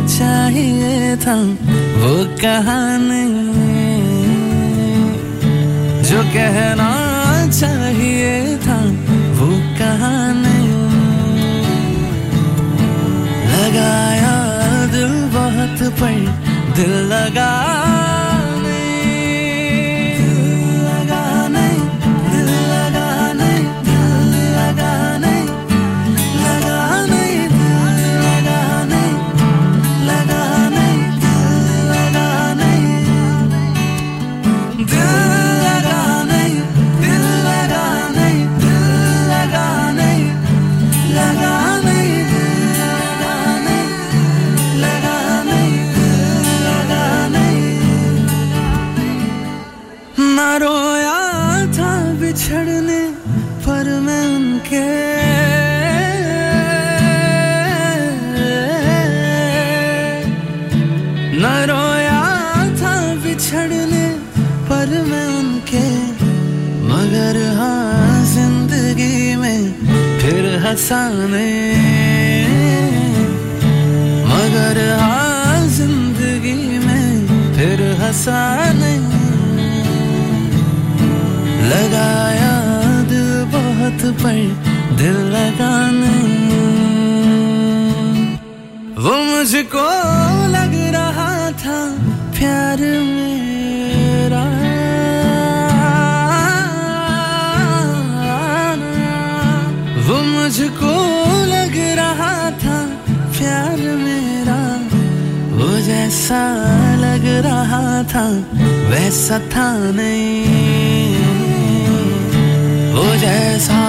Speaker 10: चाहिए था, वो कहा जो कहना चाहिए था, वो कहा लगाया दिल बहुत पर, दिल लगा फिर मगर हाँ ज़िंदगी में फिर हंसाने लगाया दिल बहुत पर दिल लगाने जैसा लग रहा था, वैसा था नहीं। वो जैसा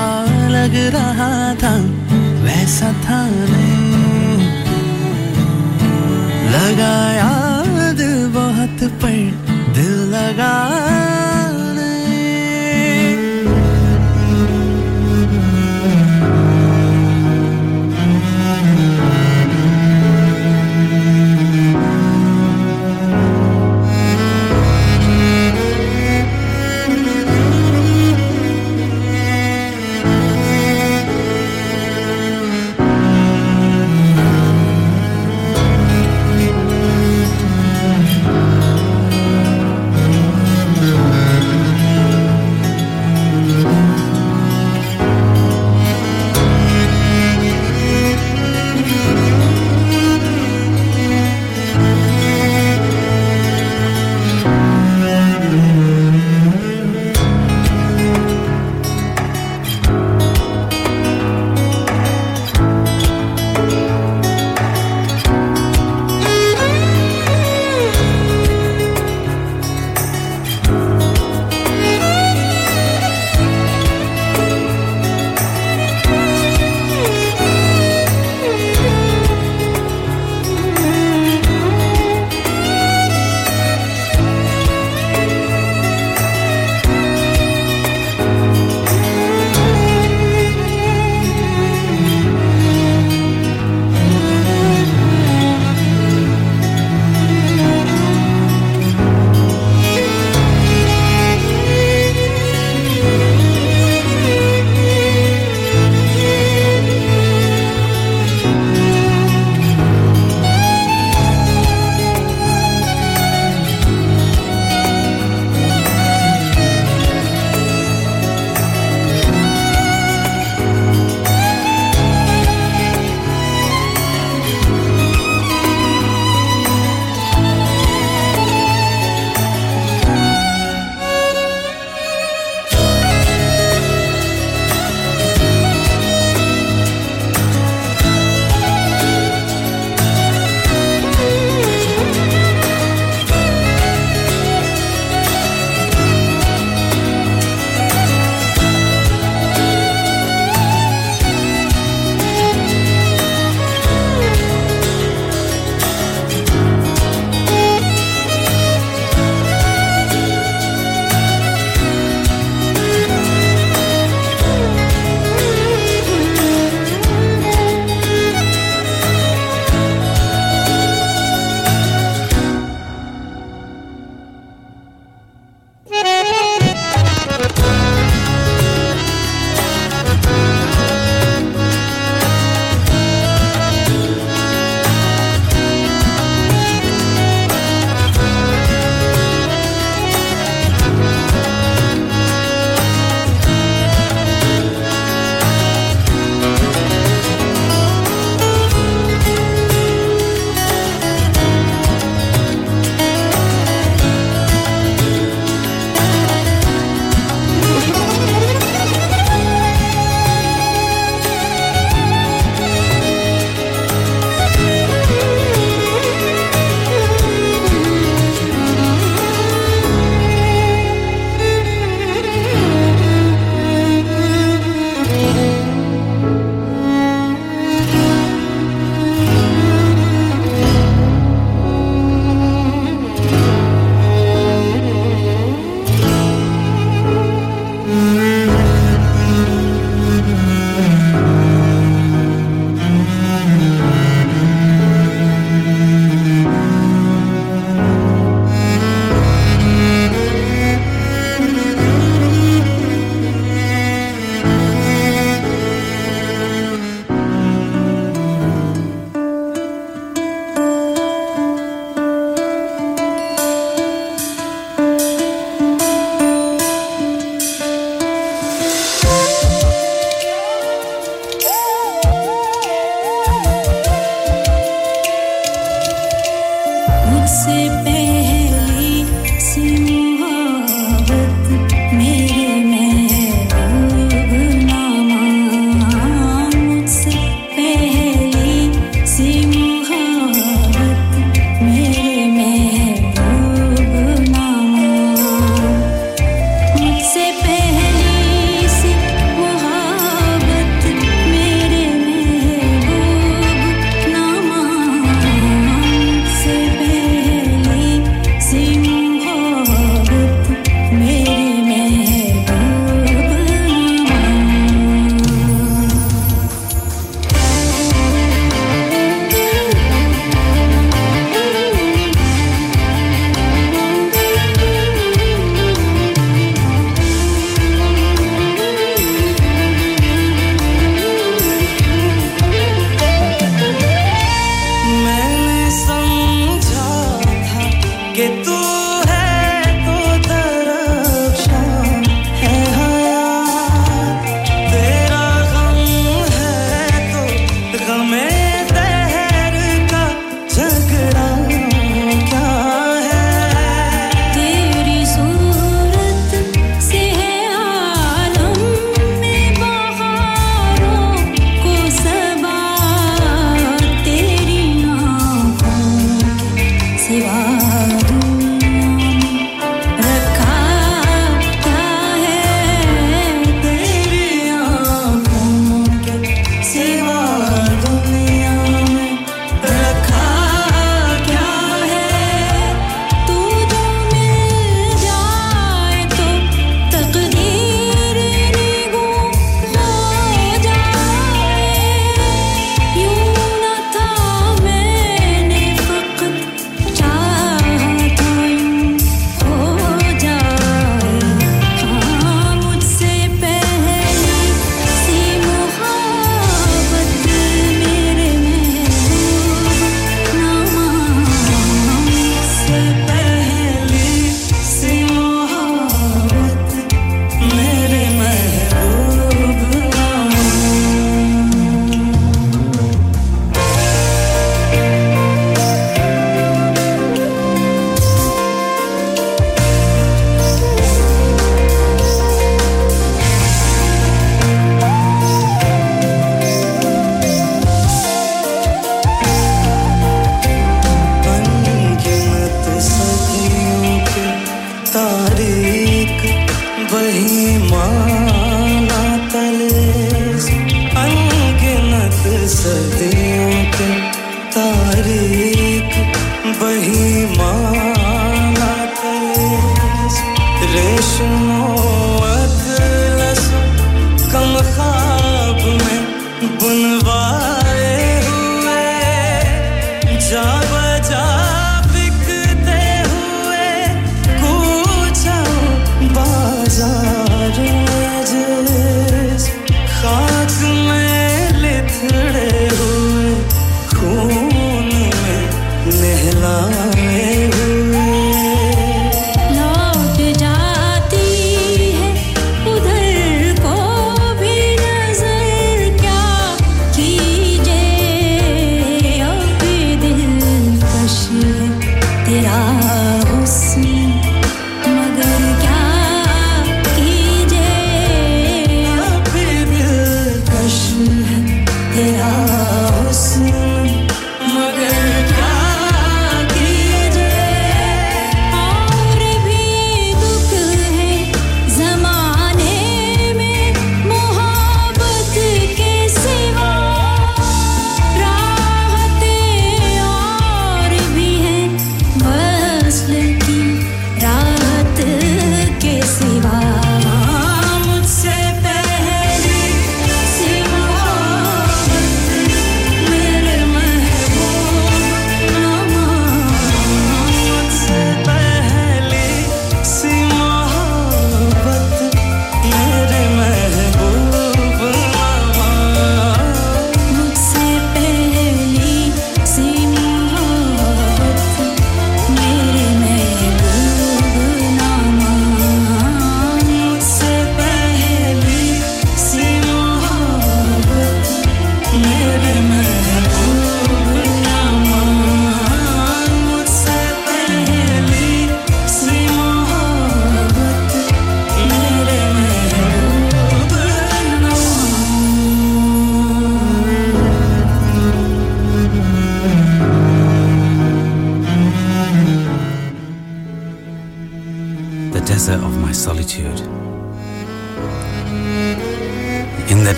Speaker 10: लग रहा था, वैसा था नहीं। लगाया दिल बहुत पर, दिल लगा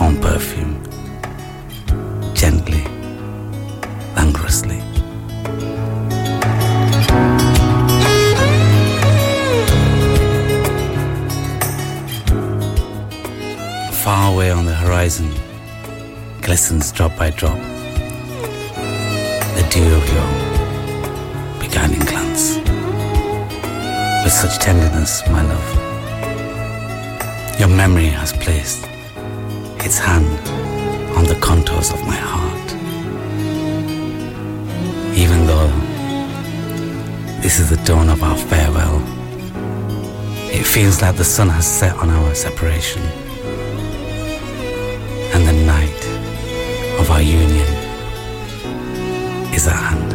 Speaker 8: own perfume, gently, languorously. Far away on the horizon glistens drop by drop the dew of your beguiling glance. With such tenderness, my love, your memory has placed its hand on the contours of my heart. Even though this is the dawn of our farewell, it feels like the sun has set on our separation and the night of our union is at hand.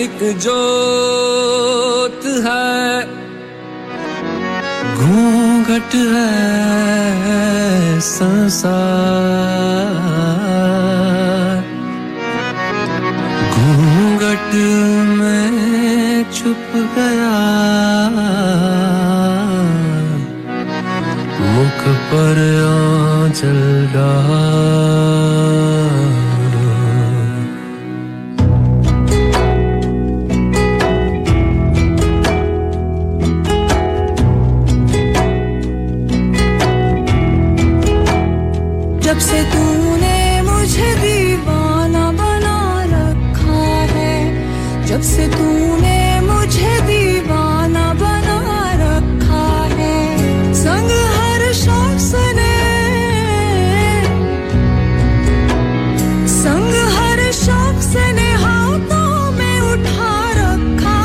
Speaker 17: एक जोत है। घूंघट है संसार। घूंघट में छुप गया। मुख पर
Speaker 18: तुझे दीवाना बना रखा है। जब से तूने मुझे दीवाना बना रखा है। संग हर शख्स ने, संग हर शख्स ने हाथों में उठा रखा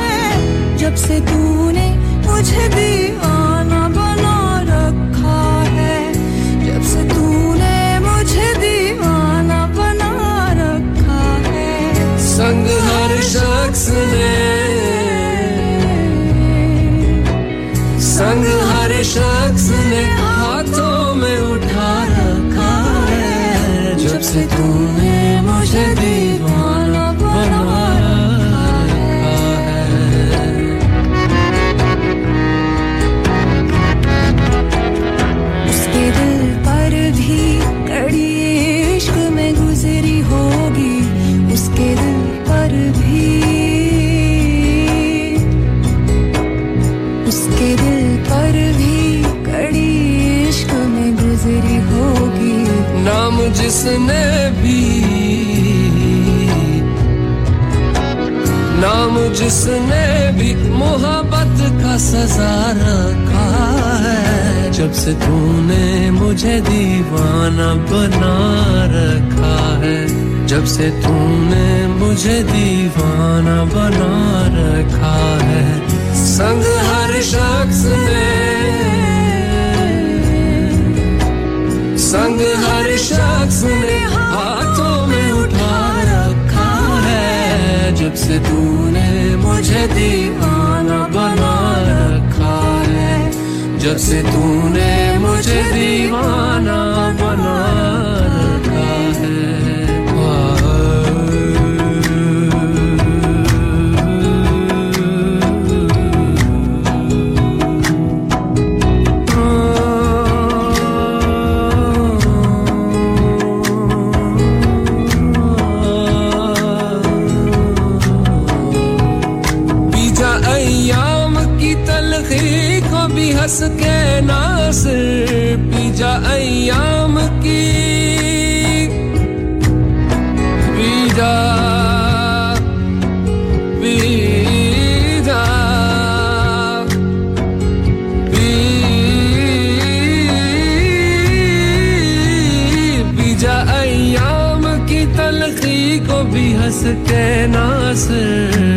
Speaker 18: है। जब से तूने मुझे
Speaker 19: दी जिसने भी मोहब्बत का सजा रखा है। जब से तूने मुझे दीवाना बना रखा है। जब से तूने मुझे दीवाना बना रखा है। संग हर शख्स ने संग हर शख्स ने हाथों में उठा रखा है। जब से तूने मुझे दीवाना बना रखा है। जब से तूने मुझे दीवाना बना
Speaker 17: देना सिर।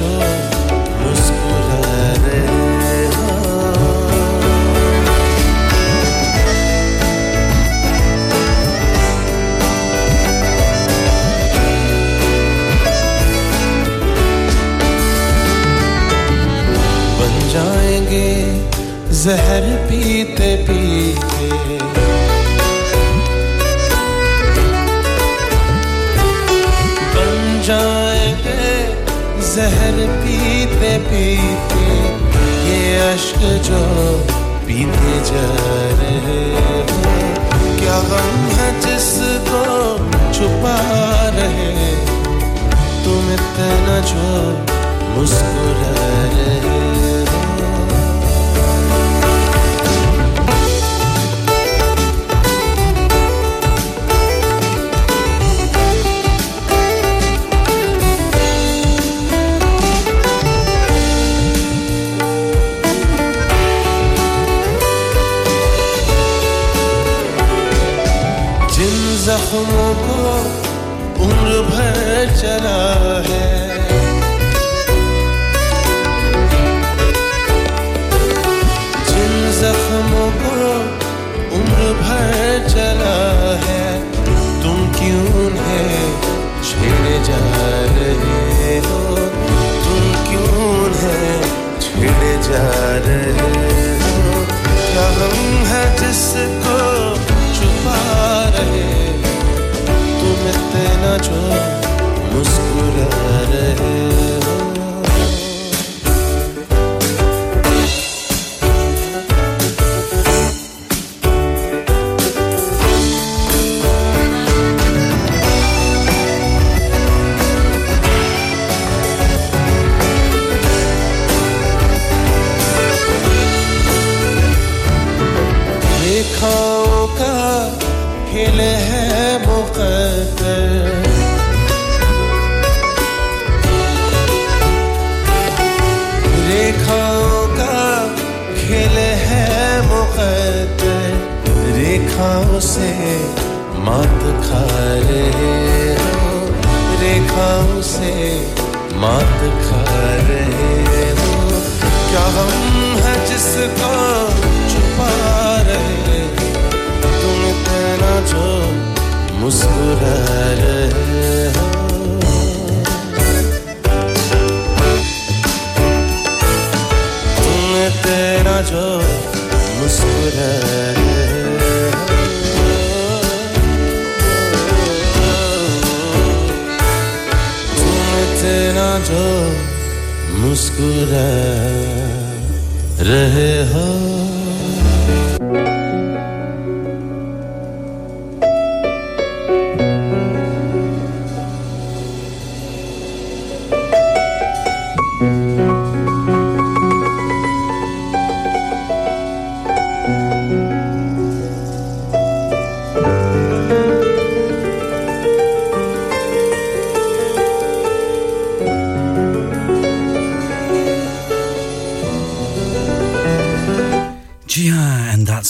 Speaker 17: मुस्कुरा जाएँगे जहर पीते पीते। जहर पीते पीते, ये अश्क जो पीते जा रहे हैं। क्या गम है जिसको छुपा रहे तुम इतना जो मुस्कुरा रहे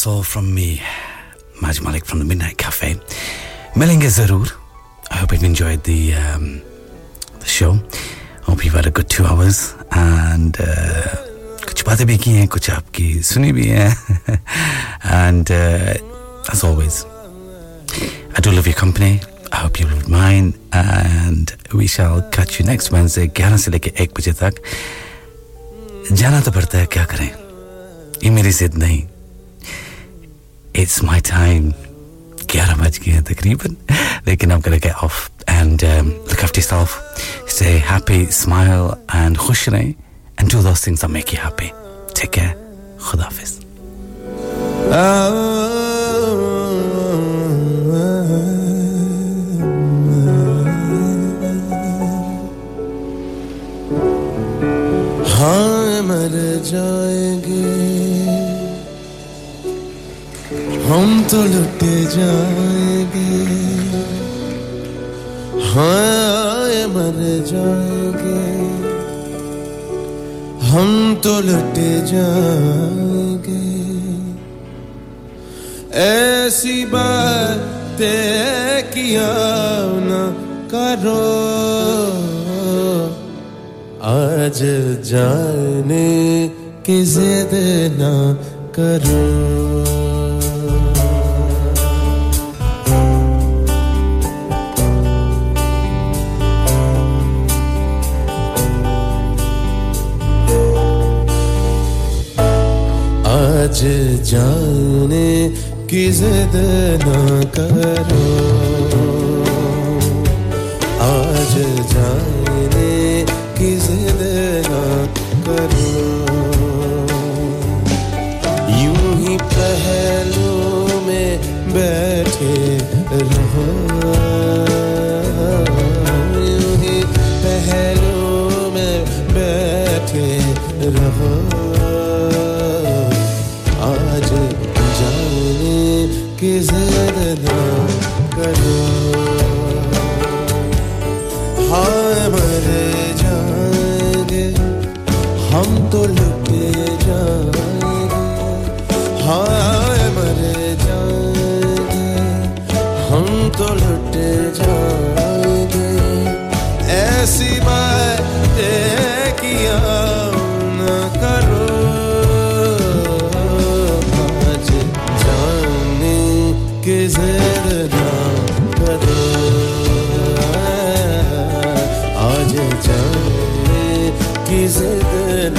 Speaker 8: that's all from me Maj Malik from the Midnight Cafe मिलेंगे ज़रूर I hope you've enjoyed the um, the show you've had a good two hours and uh, कुछ बातें भी की हैं कुछ आपकी सुनी भी हैं uh, as always I do love your company I hope you love mine and we shall catch you next Wednesday 11 से लेके 1 बजे तक जाना तो पड़ता है क्या करें ये मेरी जिद नहीं इट्स माई टाइम ग्यारह बज गए हैं तकरीबन लेकिन I'm gonna get off and um, look after yourself stay happy smile and खुश रहें and do those things that make you happy take care खुदा हाफिज
Speaker 17: हाँ मर जाएंगे हम तो लुटे जाएँगे। हाँ मर जाएँगे। हम तो लुटे जाएँगे। ऐसी बातें किया न करो। आज जाने की जिद ना करो। आज जाने की जिद ना करो। आज जाने की जिद ना करो। यूँ ही पहलू में बैठे रहो। यूँ ही पहलू में बैठे की ज़्यादा ना करो। आज जाने की जिद